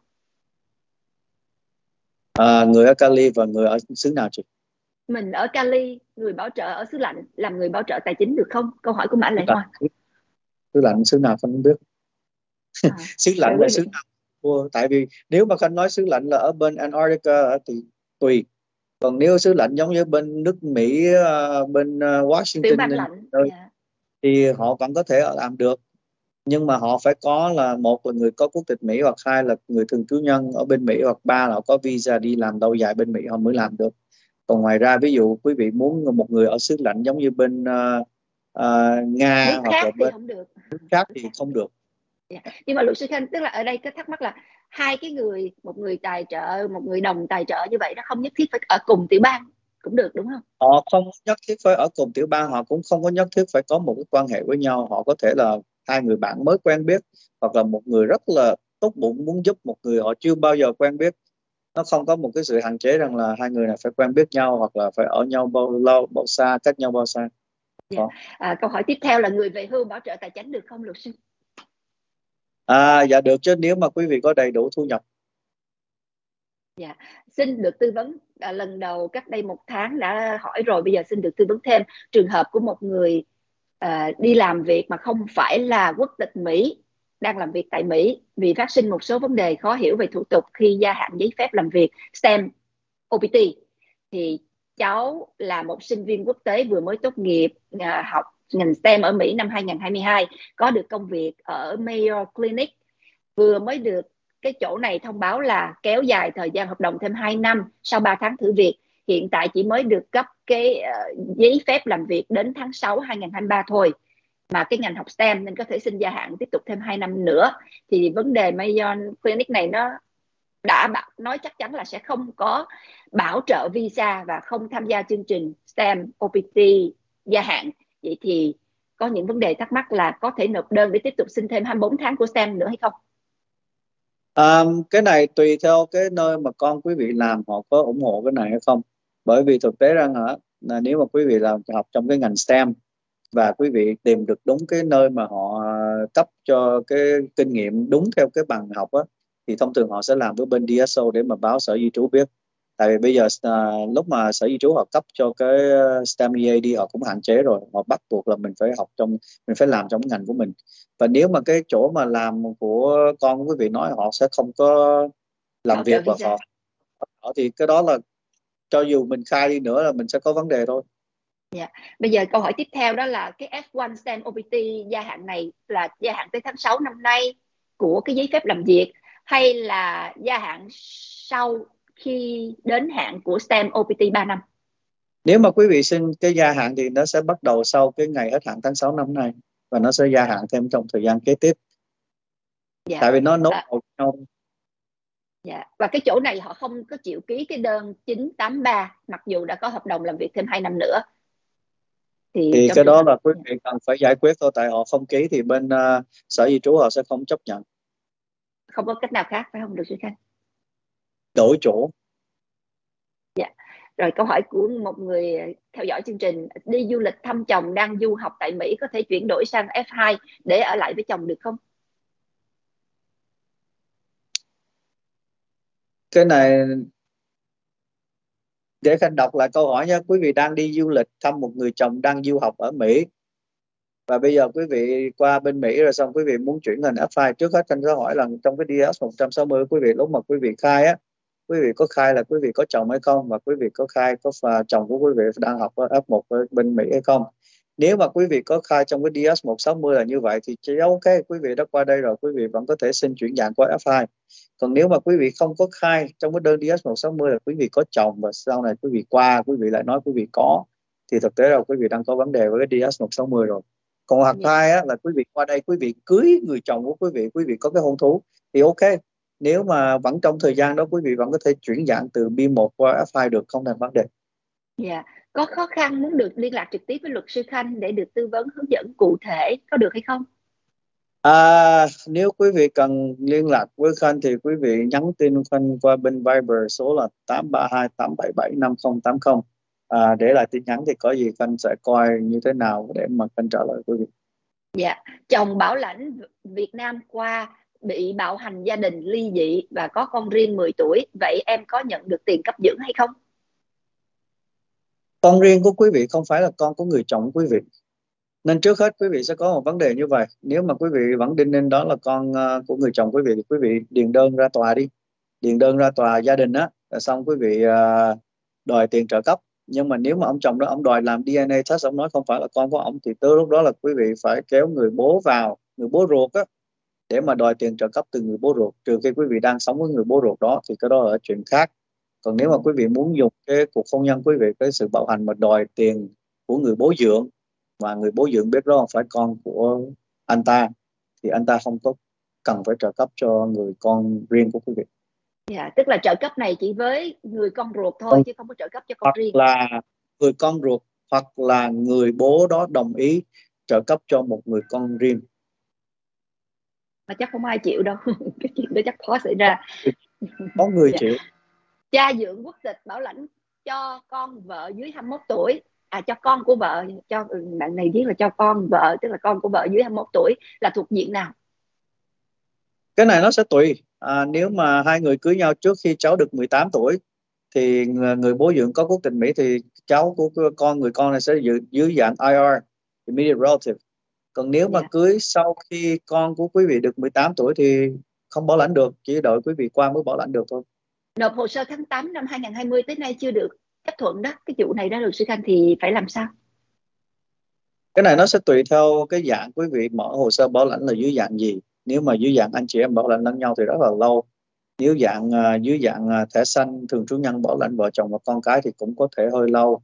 À, người ở Cali và người ở xứ nào chị? Mình ở Cali, người bảo trợ ở xứ lạnh làm người bảo trợ tài chính được không? Câu hỏi của Mã Lệ Hoa. Xứ lạnh xứ nào không biết. À, xứ lạnh là xứ nào? Tại vì nếu mà Khanh nói xứ lạnh là ở bên Antarctica thì tùy. Còn nếu xứ lạnh giống như bên nước Mỹ, à, bên à, Washington lạnh. Rồi, yeah. Dạ. thì họ vẫn có thể làm được nhưng mà họ phải có là một là người có quốc tịch Mỹ hoặc hai là người thường trú nhân ở bên Mỹ hoặc ba là có visa đi làm lâu dài bên Mỹ họ mới làm được còn ngoài ra ví dụ quý vị muốn một người ở xứ lạnh giống như bên uh, uh, Nga nước hoặc là bên nước khác thì không được yeah. Dạ. nhưng mà luật sư Khanh tức là ở đây cái thắc mắc là hai cái người một người tài trợ một người đồng tài trợ như vậy nó không nhất thiết phải ở cùng tiểu bang cũng được đúng không? Họ không nhất thiết phải ở cùng tiểu bang họ cũng không có nhất thiết phải có một cái quan hệ với nhau họ có thể là hai người bạn mới quen biết hoặc là một người rất là tốt bụng muốn giúp một người họ chưa bao giờ quen biết nó không có một cái sự hạn chế rằng là hai người này phải quen biết nhau hoặc là phải ở nhau bao lâu bao xa cách nhau bao xa yeah. Dạ. à, câu hỏi tiếp theo là người về hưu bảo trợ tài chính được không luật sư à dạ được chứ nếu mà quý vị có đầy đủ thu nhập. Dạ xin được tư vấn. À, lần đầu cách đây một tháng đã hỏi rồi bây giờ xin được tư vấn thêm. Trường hợp của một người à, đi làm việc mà không phải là quốc tịch Mỹ đang làm việc tại Mỹ vì phát sinh một số vấn đề khó hiểu về thủ tục khi gia hạn giấy phép làm việc STEM OPT thì cháu là một sinh viên quốc tế vừa mới tốt nghiệp à, học ngành STEM ở Mỹ năm 2022 có được công việc ở Mayo Clinic. Vừa mới được cái chỗ này thông báo là kéo dài thời gian hợp đồng thêm 2 năm sau 3 tháng thử việc. Hiện tại chỉ mới được cấp cái uh, giấy phép làm việc đến tháng 6 2023 thôi. Mà cái ngành học STEM nên có thể xin gia hạn tiếp tục thêm 2 năm nữa. Thì vấn đề Mayo Clinic này nó đã nói chắc chắn là sẽ không có bảo trợ visa và không tham gia chương trình STEM OPT gia hạn vậy thì có những vấn đề thắc mắc là có thể nộp đơn để tiếp tục xin thêm 24 tháng của STEM nữa hay không? Um, cái này tùy theo cái nơi mà con quý vị làm họ có ủng hộ cái này hay không bởi vì thực tế rằng hả là nếu mà quý vị làm học trong cái ngành STEM và quý vị tìm được đúng cái nơi mà họ cấp cho cái kinh nghiệm đúng theo cái bằng học á thì thông thường họ sẽ làm với bên DSO để mà báo sở di trú biết tại vì bây giờ uh, lúc mà sở di trú họ cấp cho cái STEM EAD họ cũng hạn chế rồi họ bắt buộc là mình phải học trong mình phải làm trong ngành của mình và nếu mà cái chỗ mà làm của con của quý vị nói họ sẽ không có làm việc và họ họ thì cái đó là cho dù mình khai đi nữa là mình sẽ có vấn đề thôi. Dạ. Bây giờ câu hỏi tiếp theo đó là cái F1 STEM OPT gia hạn này là gia hạn tới tháng 6 năm nay của cái giấy phép làm việc hay là gia hạn sau khi đến hạn của STEM OPT 3 năm? Nếu mà quý vị xin cái gia hạn thì nó sẽ bắt đầu sau cái ngày hết hạn tháng 6 năm nay và nó sẽ gia hạn thêm trong thời gian kế tiếp. Dạ. Tại vì nó nối à. nhau. Dạ. Và cái chỗ này họ không có chịu ký cái đơn 983 mặc dù đã có hợp đồng làm việc thêm 2 năm nữa. Thì, thì cái đó là quý vị cần phải giải quyết thôi tại họ không ký thì bên uh, sở di trú họ sẽ không chấp nhận. Không có cách nào khác phải không được sư Khanh? Đổi chỗ. Dạ. Rồi câu hỏi của một người theo dõi chương trình đi du lịch thăm chồng đang du học tại Mỹ có thể chuyển đổi sang F2 để ở lại với chồng được không? Cái này để khanh đọc lại câu hỏi nha quý vị đang đi du lịch thăm một người chồng đang du học ở Mỹ. Và bây giờ quý vị qua bên Mỹ rồi xong quý vị muốn chuyển thành F2 trước hết khanh sẽ hỏi là trong cái DS 160 quý vị lúc mà quý vị khai á quý vị có khai là quý vị có chồng hay không và quý vị có khai có và chồng của quý vị đang học ở F1 ở bên Mỹ hay không nếu mà quý vị có khai trong cái DS 160 là như vậy thì chỉ ok quý vị đã qua đây rồi quý vị vẫn có thể xin chuyển dạng qua F2 còn nếu mà quý vị không có khai trong cái đơn DS 160 là quý vị có chồng và sau này quý vị qua quý vị lại nói quý vị có thì thực tế là quý vị đang có vấn đề với cái DS 160 rồi còn hoặc dạ. hai á, là quý vị qua đây quý vị cưới người chồng của quý vị quý vị có cái hôn thú thì ok nếu mà vẫn trong thời gian đó quý vị vẫn có thể chuyển dạng từ B1 qua F2 được không thành vấn đề. Dạ, yeah. có khó khăn muốn được liên lạc trực tiếp với luật sư Khanh để được tư vấn hướng dẫn cụ thể có được hay không? À, nếu quý vị cần liên lạc với Khanh thì quý vị nhắn tin Khanh qua bên Viber số là 832 877 5080 à, để lại tin nhắn thì có gì Khanh sẽ coi như thế nào để mà Khanh trả lời quý vị. Dạ, chồng bảo lãnh Việt Nam qua bị bạo hành gia đình ly dị và có con riêng 10 tuổi, vậy em có nhận được tiền cấp dưỡng hay không? Con riêng của quý vị không phải là con của người chồng quý vị. Nên trước hết quý vị sẽ có một vấn đề như vậy. Nếu mà quý vị vẫn đinh ninh đó là con ờ, của người chồng quý vị, thì quý vị điền đơn ra tòa đi. Điền đơn ra tòa gia đình á xong quý vị ờ, đòi tiền trợ cấp. Nhưng mà nếu mà ông chồng đó, ông đòi làm DNA test, ông nói không phải là con của ông, thì tới lúc đó là quý vị phải kéo người bố vào, người bố ruột á để mà đòi tiền trợ cấp từ người bố ruột trừ khi quý vị đang sống với người bố ruột đó thì cái đó là chuyện khác còn nếu mà quý vị muốn dùng cái cuộc hôn nhân quý vị cái sự bạo hành mà đòi tiền của người bố dưỡng và người bố dưỡng biết đó không phải con của anh ta thì anh ta không có cần phải trợ cấp cho người con riêng của quý vị. Dạ, tức là trợ cấp này chỉ với người con ruột thôi không, chứ không có trợ cấp cho con hoặc riêng. là người con ruột hoặc là người bố đó đồng ý trợ cấp cho một người con riêng mà chắc không ai chịu đâu. Cái chuyện đó chắc khó xảy ra. Có người dạ. chịu. Cha dưỡng quốc tịch bảo lãnh cho con vợ dưới 21 tuổi. À cho con của vợ cho ừ, bạn này viết là cho con vợ tức là con của vợ dưới 21 tuổi là thuộc diện nào? Cái này nó sẽ tùy. À, nếu mà hai người cưới nhau trước khi cháu được 18 tuổi thì người bố dưỡng có quốc tịch Mỹ thì cháu của con người con này sẽ giữ dưới dạng IR immediate relative còn nếu mà. Dạ. cưới sau khi con của quý vị được 18 tuổi thì không bảo lãnh được chỉ đợi quý vị qua mới bảo lãnh được thôi. Nộp hồ sơ tháng 8 năm 2020 tới nay chưa được chấp thuận đó. Cái vụ này đó luật sư Khanh thì phải làm sao? Cái này nó sẽ tùy theo cái dạng quý vị mở hồ sơ bảo lãnh là dưới dạng gì. Nếu mà dưới dạng anh chị em bảo lãnh lẫn nhau thì rất là lâu. Nếu dạng uh, dưới dạng uh, thẻ xanh thường trú nhân bảo lãnh vợ chồng và con cái thì cũng có thể hơi lâu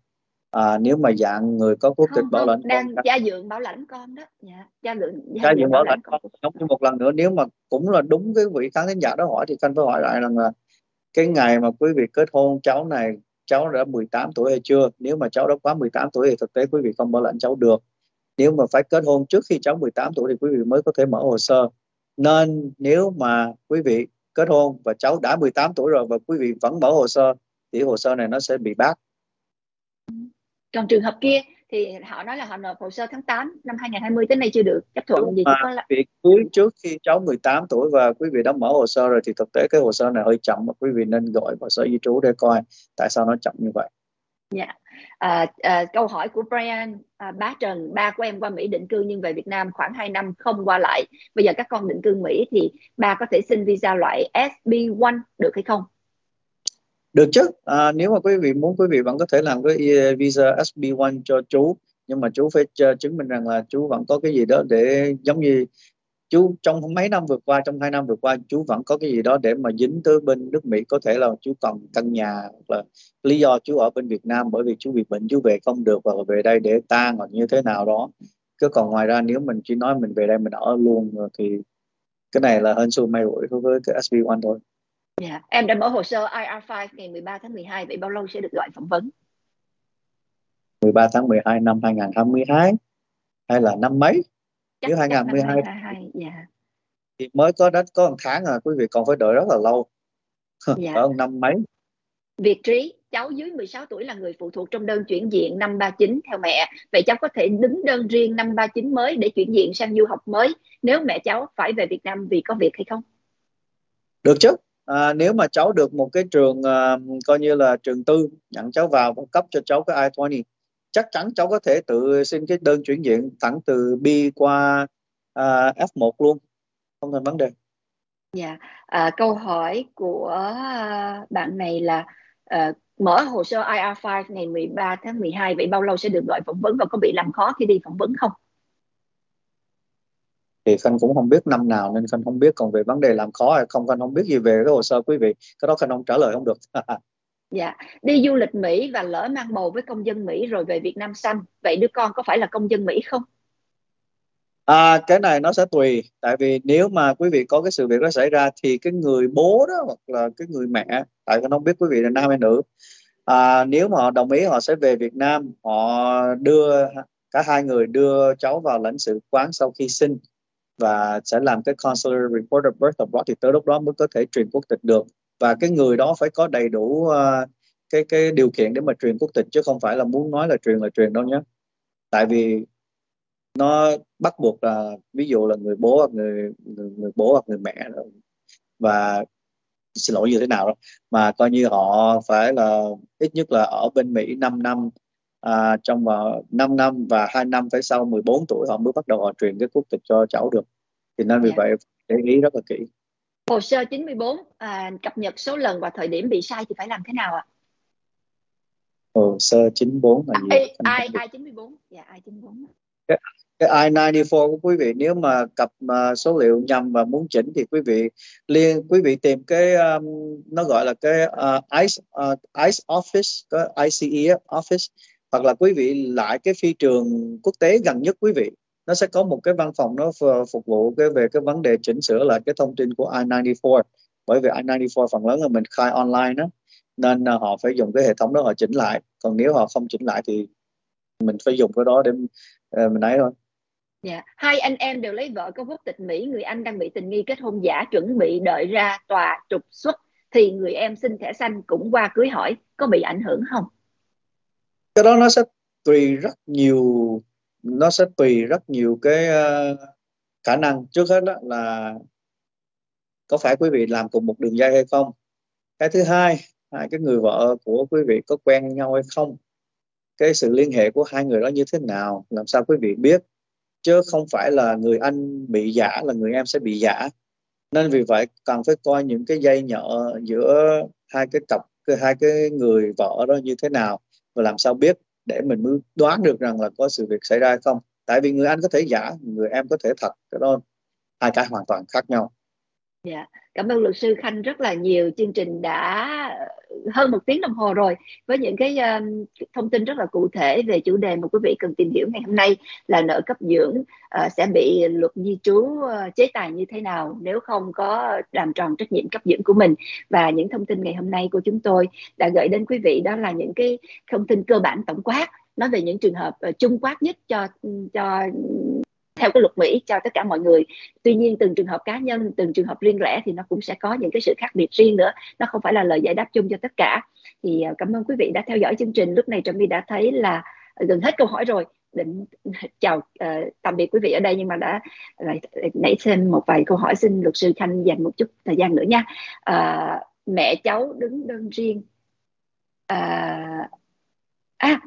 à, nếu mà dạng người có quốc tịch bảo lãnh đang con, gia dưỡng bảo lãnh con đó. Dạ gia dưỡng gia, gia dưỡng bảo lãnh con giống như một lần nữa nếu mà cũng là đúng cái vị khán thính giả đó hỏi thì khanh phải hỏi lại rằng là cái ngày mà quý vị kết hôn cháu này cháu đã 18 tuổi hay chưa? Nếu mà cháu đã quá 18 tuổi thì thực tế quý vị không bảo lãnh cháu được. Nếu mà phải kết hôn trước khi cháu 18 tuổi thì quý vị mới có thể mở hồ sơ. Nên nếu mà quý vị kết hôn và cháu đã 18 tuổi rồi và quý vị vẫn mở hồ sơ thì hồ sơ này nó sẽ bị bác còn trường hợp kia thì họ nói là họ nộp hồ sơ tháng 8 năm 2020 tới nay chưa được chấp thuận Đúng gì mà có là... việc cưới trước khi cháu 18 tuổi và quý vị đã mở hồ sơ rồi thì thực tế cái hồ sơ này hơi chậm và quý vị nên gọi vào sở di trú để coi tại sao nó chậm như vậy. Dạ. À, à, câu hỏi của Brian à, Bá Trần, ba của em qua Mỹ định cư nhưng về Việt Nam khoảng 2 năm không qua lại. Bây giờ các con định cư Mỹ thì ba có thể xin visa loại SB1 được hay không? Được chứ. À, nếu mà quý vị muốn quý vị vẫn có thể làm cái e, visa SB1 cho chú nhưng mà chú phải chứng minh rằng là chú vẫn có cái gì đó để giống như chú trong mấy năm vừa qua trong hai năm vừa qua chú vẫn có cái gì đó để mà dính tới bên nước Mỹ có thể là chú còn căn nhà hoặc là lý do chú ở bên Việt Nam bởi vì chú bị bệnh chú về không được và về đây để tan hoặc như thế nào đó chứ còn ngoài ra nếu mình chỉ nói mình về đây mình ở luôn thì cái này là hên xui may rủi với cái SB1 thôi. Yeah. Dạ, em đã mở hồ sơ IR5 ngày 13 tháng 12 vậy bao lâu sẽ được gọi phỏng vấn? 13 tháng 12 năm 2022 hay là năm mấy? Chắc, Nếu 2012 chắc 2022, yeah. thì mới có đất có một tháng à quý vị còn phải đợi rất là lâu. Dạ. Ở năm mấy. Việt Trí, cháu dưới 16 tuổi là người phụ thuộc trong đơn chuyển diện năm 39 theo mẹ. Vậy cháu có thể đứng đơn riêng năm 39 mới để chuyển diện sang du học mới nếu mẹ cháu phải về Việt Nam vì có việc hay không? Được chứ. À, nếu mà cháu được một cái trường à, coi như là trường tư nhận cháu vào và cấp cho cháu cái I-20 chắc chắn cháu có thể tự xin cái đơn chuyển diện thẳng từ B qua à, F1 luôn. Không thành vấn đề. Dạ, à, câu hỏi của à, bạn này là à, mở hồ sơ IR5 ngày 13 tháng 12 vậy bao lâu sẽ được gọi phỏng vấn và có bị làm khó khi đi phỏng vấn không? Thì khanh cũng không biết năm nào nên khanh không biết còn về vấn đề làm khó hay không. Khanh không biết gì về cái hồ sơ quý vị. Cái đó khanh không trả lời không được. Dạ đi du lịch Mỹ và lỡ mang bầu với công dân Mỹ rồi về Việt Nam xanh vậy đứa con có phải là công dân Mỹ không? À, cái này nó sẽ tùy. Tại vì nếu mà quý vị có cái sự việc đó xảy ra thì cái người bố đó hoặc là cái người mẹ tại con không biết quý vị là nam hay nữ. À, nếu mà họ đồng ý họ sẽ về Việt Nam họ đưa cả hai người đưa cháu vào lãnh sự quán sau khi sinh và sẽ làm cái consular report of birth abroad thì tới lúc đó mới có thể truyền quốc tịch được. Và cái người đó phải có đầy đủ uh, cái cái điều kiện để mà truyền quốc tịch chứ không phải là muốn nói là truyền là truyền đâu nhé. Tại vì nó bắt buộc là ví dụ là người bố hoặc người người, người bố hoặc người mẹ và xin lỗi như thế nào đó mà coi như họ phải là ít nhất là ở bên Mỹ 5 năm à, trong vào 5 năm và 2 năm phải sau 14 tuổi họ mới bắt đầu họ truyền cái quốc tịch cho cháu được thì nên vì yeah. Vậy để ý rất là kỹ hồ sơ 94 à, cập nhật số lần và thời điểm bị sai thì phải làm thế nào ạ? Hồ sơ 94 là gì? ai ai ai 94? Dạ ai 94. Cái, cái I94 của quý vị nếu mà cập uh, số liệu nhầm và muốn chỉnh thì quý vị liên quý vị tìm cái um, nó gọi là cái uh, ICE uh, ICE office cái ICE office hoặc là quý vị lại cái phi trường quốc tế gần nhất quý vị nó sẽ có một cái văn phòng nó phục vụ cái về cái vấn đề chỉnh sửa lại cái thông tin của I94 bởi vì I94 phần lớn là mình khai online đó nên uh, họ phải dùng cái hệ thống đó họ chỉnh lại còn nếu họ không chỉnh lại thì mình phải dùng cái đó để uh, mình ấy thôi Dạ, yeah. hai anh em đều lấy vợ có quốc tịch Mỹ, người anh đang bị tình nghi kết hôn giả chuẩn bị đợi ra tòa trục xuất thì người em xin thẻ xanh cũng qua cưới hỏi có bị ảnh hưởng không? Cái đó nó sẽ tùy rất nhiều nó sẽ tùy rất nhiều cái uh, khả năng. Trước hết đó là có phải quý vị làm cùng một đường dây hay không? Cái thứ hai hai cái người vợ của quý vị có quen nhau hay không? Cái sự liên hệ của hai người đó như thế nào? Làm sao quý vị biết? Chứ không phải là người anh bị giả là người em sẽ bị giả. Nên vì vậy cần phải coi những cái dây nhợ giữa hai cái cặp hai cái người vợ đó như thế nào và làm sao biết để mình mới đoán được rằng là có sự việc xảy ra hay không. Tại vì người anh có thể giả, người em có thể thật, cái đó hai cái hoàn toàn khác nhau. Dạ, cảm ơn luật sư Khanh rất là nhiều. Chương trình đã hơn một tiếng đồng hồ rồi. Với những cái um, thông tin rất là cụ thể về chủ đề mà quý vị cần tìm hiểu ngày hôm nay là nợ cấp dưỡng uh, sẽ bị luật di trú uh, chế tài như thế nào nếu không có làm tròn trách nhiệm cấp dưỡng của mình. Và những thông tin ngày hôm nay của chúng tôi đã gửi đến quý vị đó là những cái thông tin cơ bản tổng quát nói về những trường hợp uh, chung quát nhất cho cho theo cái luật Mỹ cho tất cả mọi người. Tuy nhiên từng trường hợp cá nhân từng trường hợp riêng lẻ thì nó cũng sẽ có những cái sự khác biệt riêng nữa. Nó không phải là lời giải đáp chung cho tất cả. Thì à, cảm ơn quý vị đã theo dõi chương trình. Lúc này trà my đã thấy là gần hết câu hỏi rồi. Định chào uh, tạm biệt quý vị ở đây nhưng mà đã lại nảy sinh một vài câu hỏi xin luật sư khanh dành một chút thời gian nữa nha. Uh, mẹ cháu đứng đơn riêng. Uh, à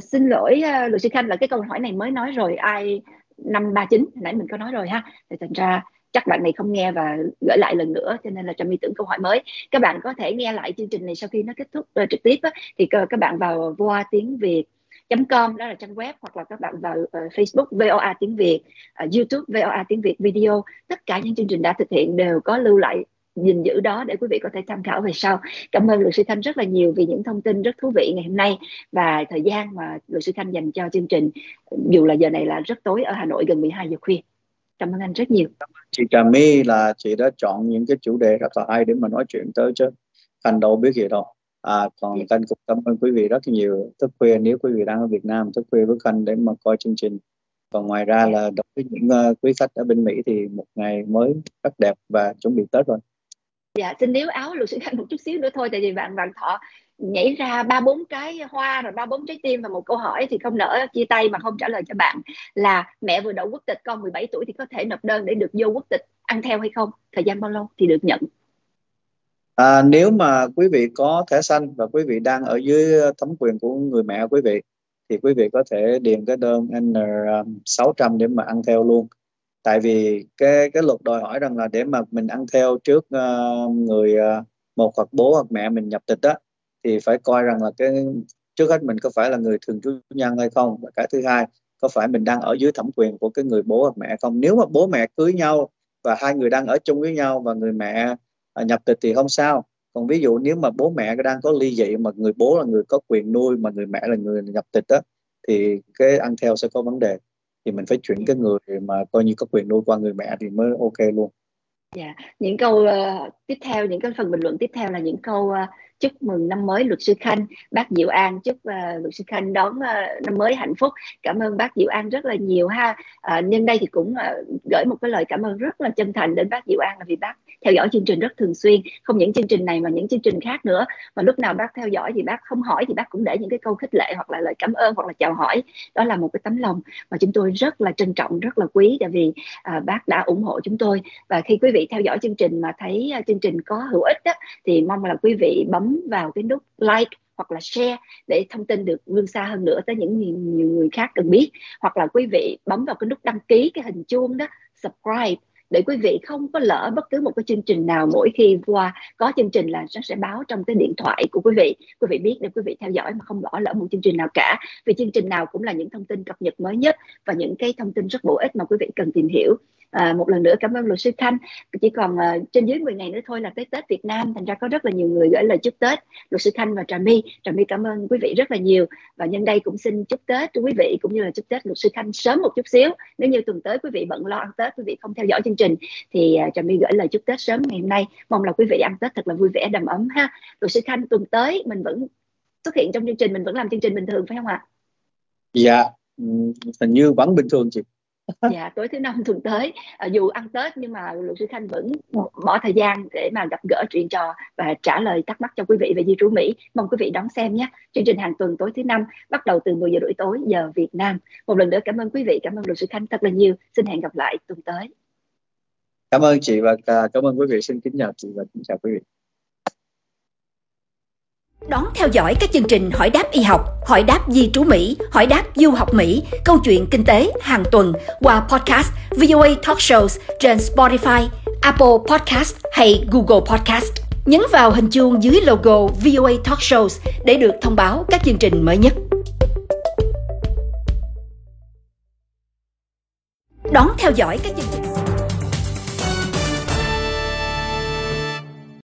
xin lỗi uh, luật sư khanh là cái câu hỏi này mới nói rồi. Ai năm ba chín nãy mình có nói rồi ha. Thì thành ra chắc bạn này không nghe và gửi lại lần nữa cho nên là trà my tưởng câu hỏi mới. Các bạn có thể nghe lại chương trình này sau khi nó kết thúc uh, trực tiếp á, thì các bạn vào voa tiếng việt com đó là trang web hoặc là các bạn vào uh, Facebook VOA tiếng Việt, uh, YouTube VOA tiếng Việt video. Tất cả những chương trình đã thực hiện đều có lưu lại gìn giữ đó để quý vị có thể tham khảo về sau. Cảm ơn luật sư Thanh rất là nhiều vì những thông tin rất thú vị ngày hôm nay và thời gian mà luật sư Thanh dành cho chương trình dù là giờ này là rất tối ở Hà Nội gần 12 giờ khuya. Cảm ơn anh rất nhiều. Chị Trà My là chị đã chọn những cái chủ đề rất là hay để mà nói chuyện tới chứ. Thành đâu biết gì đâu à, còn yeah. Khanh cũng cảm ơn quý vị rất nhiều thức khuya nếu quý vị đang ở Việt Nam thức khuya với Khanh để mà coi chương trình còn ngoài ra là đối với những uh, quý khách ở bên Mỹ thì một ngày mới rất đẹp và chuẩn bị Tết rồi dạ xin níu áo luật sư khanh một chút xíu nữa thôi tại vì bạn bạn thọ nhảy ra ba bốn cái hoa rồi ba bốn trái tim và một câu hỏi thì không nỡ chia tay mà không trả lời cho bạn là mẹ vừa đậu quốc tịch con 17 tuổi thì có thể nộp đơn để được vô quốc tịch ăn theo hay không thời gian bao lâu thì được nhận À, nếu mà quý vị có thẻ xanh và quý vị đang ở dưới thẩm quyền của người mẹ quý vị thì quý vị có thể điền cái đơn N600 để mà ăn theo luôn. Tại vì cái cái luật đòi hỏi rằng là để mà mình ăn theo trước uh, người uh, một hoặc bố hoặc mẹ mình nhập tịch đó thì phải coi rằng là cái trước hết mình có phải là người thường trú nhân hay không? Và cái thứ hai có phải mình đang ở dưới thẩm quyền của cái người bố hoặc mẹ không? Nếu mà bố mẹ cưới nhau và hai người đang ở chung với nhau và người mẹ à, nhập tịch thì không sao. Còn ví dụ nếu mà bố mẹ đang có ly dị mà người bố là người có quyền nuôi mà người mẹ là người nhập tịch đó thì cái ăn theo sẽ có vấn đề thì mình phải chuyển cái người mà coi như có quyền nuôi qua người mẹ thì mới ok luôn. Dạ, yeah. những câu uh, tiếp theo, những cái phần bình luận tiếp theo là những câu uh, chúc mừng năm mới luật sư Khanh, bác Diệu An chúc uh, luật sư Khanh đón uh, năm mới hạnh phúc. Cảm ơn bác Diệu An rất là nhiều ha. Uh, nhân đây thì cũng uh, gửi một cái lời cảm ơn rất là chân thành đến bác Diệu An là vì bác theo dõi chương trình rất thường xuyên. Không những chương trình này mà những chương trình khác nữa. Mà lúc nào bác theo dõi thì bác không hỏi thì bác cũng để những cái câu khích lệ hoặc là lời cảm ơn hoặc là chào hỏi. Đó là một cái tấm lòng mà chúng tôi rất là trân trọng rất là quý tại vì à, bác đã ủng hộ chúng tôi. Và khi quý vị theo dõi chương trình mà thấy chương trình có hữu ích đó, thì mong là quý vị bấm vào cái nút like hoặc là share để thông tin được vươn xa hơn nữa tới những nhiều, nhiều người khác cần biết. Hoặc là quý vị bấm vào cái nút đăng ký cái hình chuông đó subscribe để quý vị không có lỡ bất cứ một cái chương trình nào mỗi khi qua có chương trình là nó sẽ báo trong cái điện thoại của quý vị. Quý vị biết để quý vị theo dõi mà không bỏ lỡ một chương trình nào cả. Vì chương trình nào cũng là những thông tin cập nhật mới nhất và những cái thông tin rất bổ ích mà quý vị cần tìm hiểu. À, một lần nữa cảm ơn luật sư Khanh. Chỉ còn uh, trên dưới 10 ngày nữa thôi là tới Tết Việt Nam thành ra có rất là nhiều người gửi lời chúc Tết luật sư Khanh và Trà My. Trà My cảm ơn quý vị rất là nhiều và nhân đây cũng xin chúc Tết cho quý vị cũng như là chúc Tết luật sư Khanh sớm một chút xíu. Nếu như tuần tới quý vị bận lo ăn Tết quý vị không theo dõi chương trình thì uh, Trà My gửi lời chúc Tết sớm ngày hôm nay. Mong là quý vị ăn Tết thật là vui vẻ đầm ấm ha. Luật sư Khanh tuần tới mình vẫn xuất hiện trong chương trình mình vẫn làm chương trình bình thường phải không ạ? Dạ hình như vẫn bình thường chị. Dạ tối thứ năm tuần tới. À, dù ăn tết nhưng mà luật sư khanh vẫn bỏ thời gian để mà gặp gỡ chuyện trò và trả lời thắc mắc cho quý vị về di trú mỹ. Mong quý vị đón xem nhé. Chương trình hàng tuần tối thứ năm bắt đầu từ 10 giờ rưỡi tối giờ việt nam. Một lần nữa cảm ơn quý vị cảm ơn luật sư khanh thật là nhiều. Xin hẹn gặp lại tuần tới cảm ơn chị và à, cảm ơn quý vị xin kính chào chị và kính chào quý vị Đón theo dõi các chương trình Hỏi đáp y học, Hỏi đáp di trú Mỹ, Hỏi đáp du học Mỹ, câu chuyện kinh tế hàng tuần qua podcast VOA Talk Shows trên Spotify, Apple Podcast hay Google Podcast. Nhấn vào hình chuông dưới logo VOA Talk Shows để được thông báo các chương trình mới nhất. Đón theo dõi các chương trình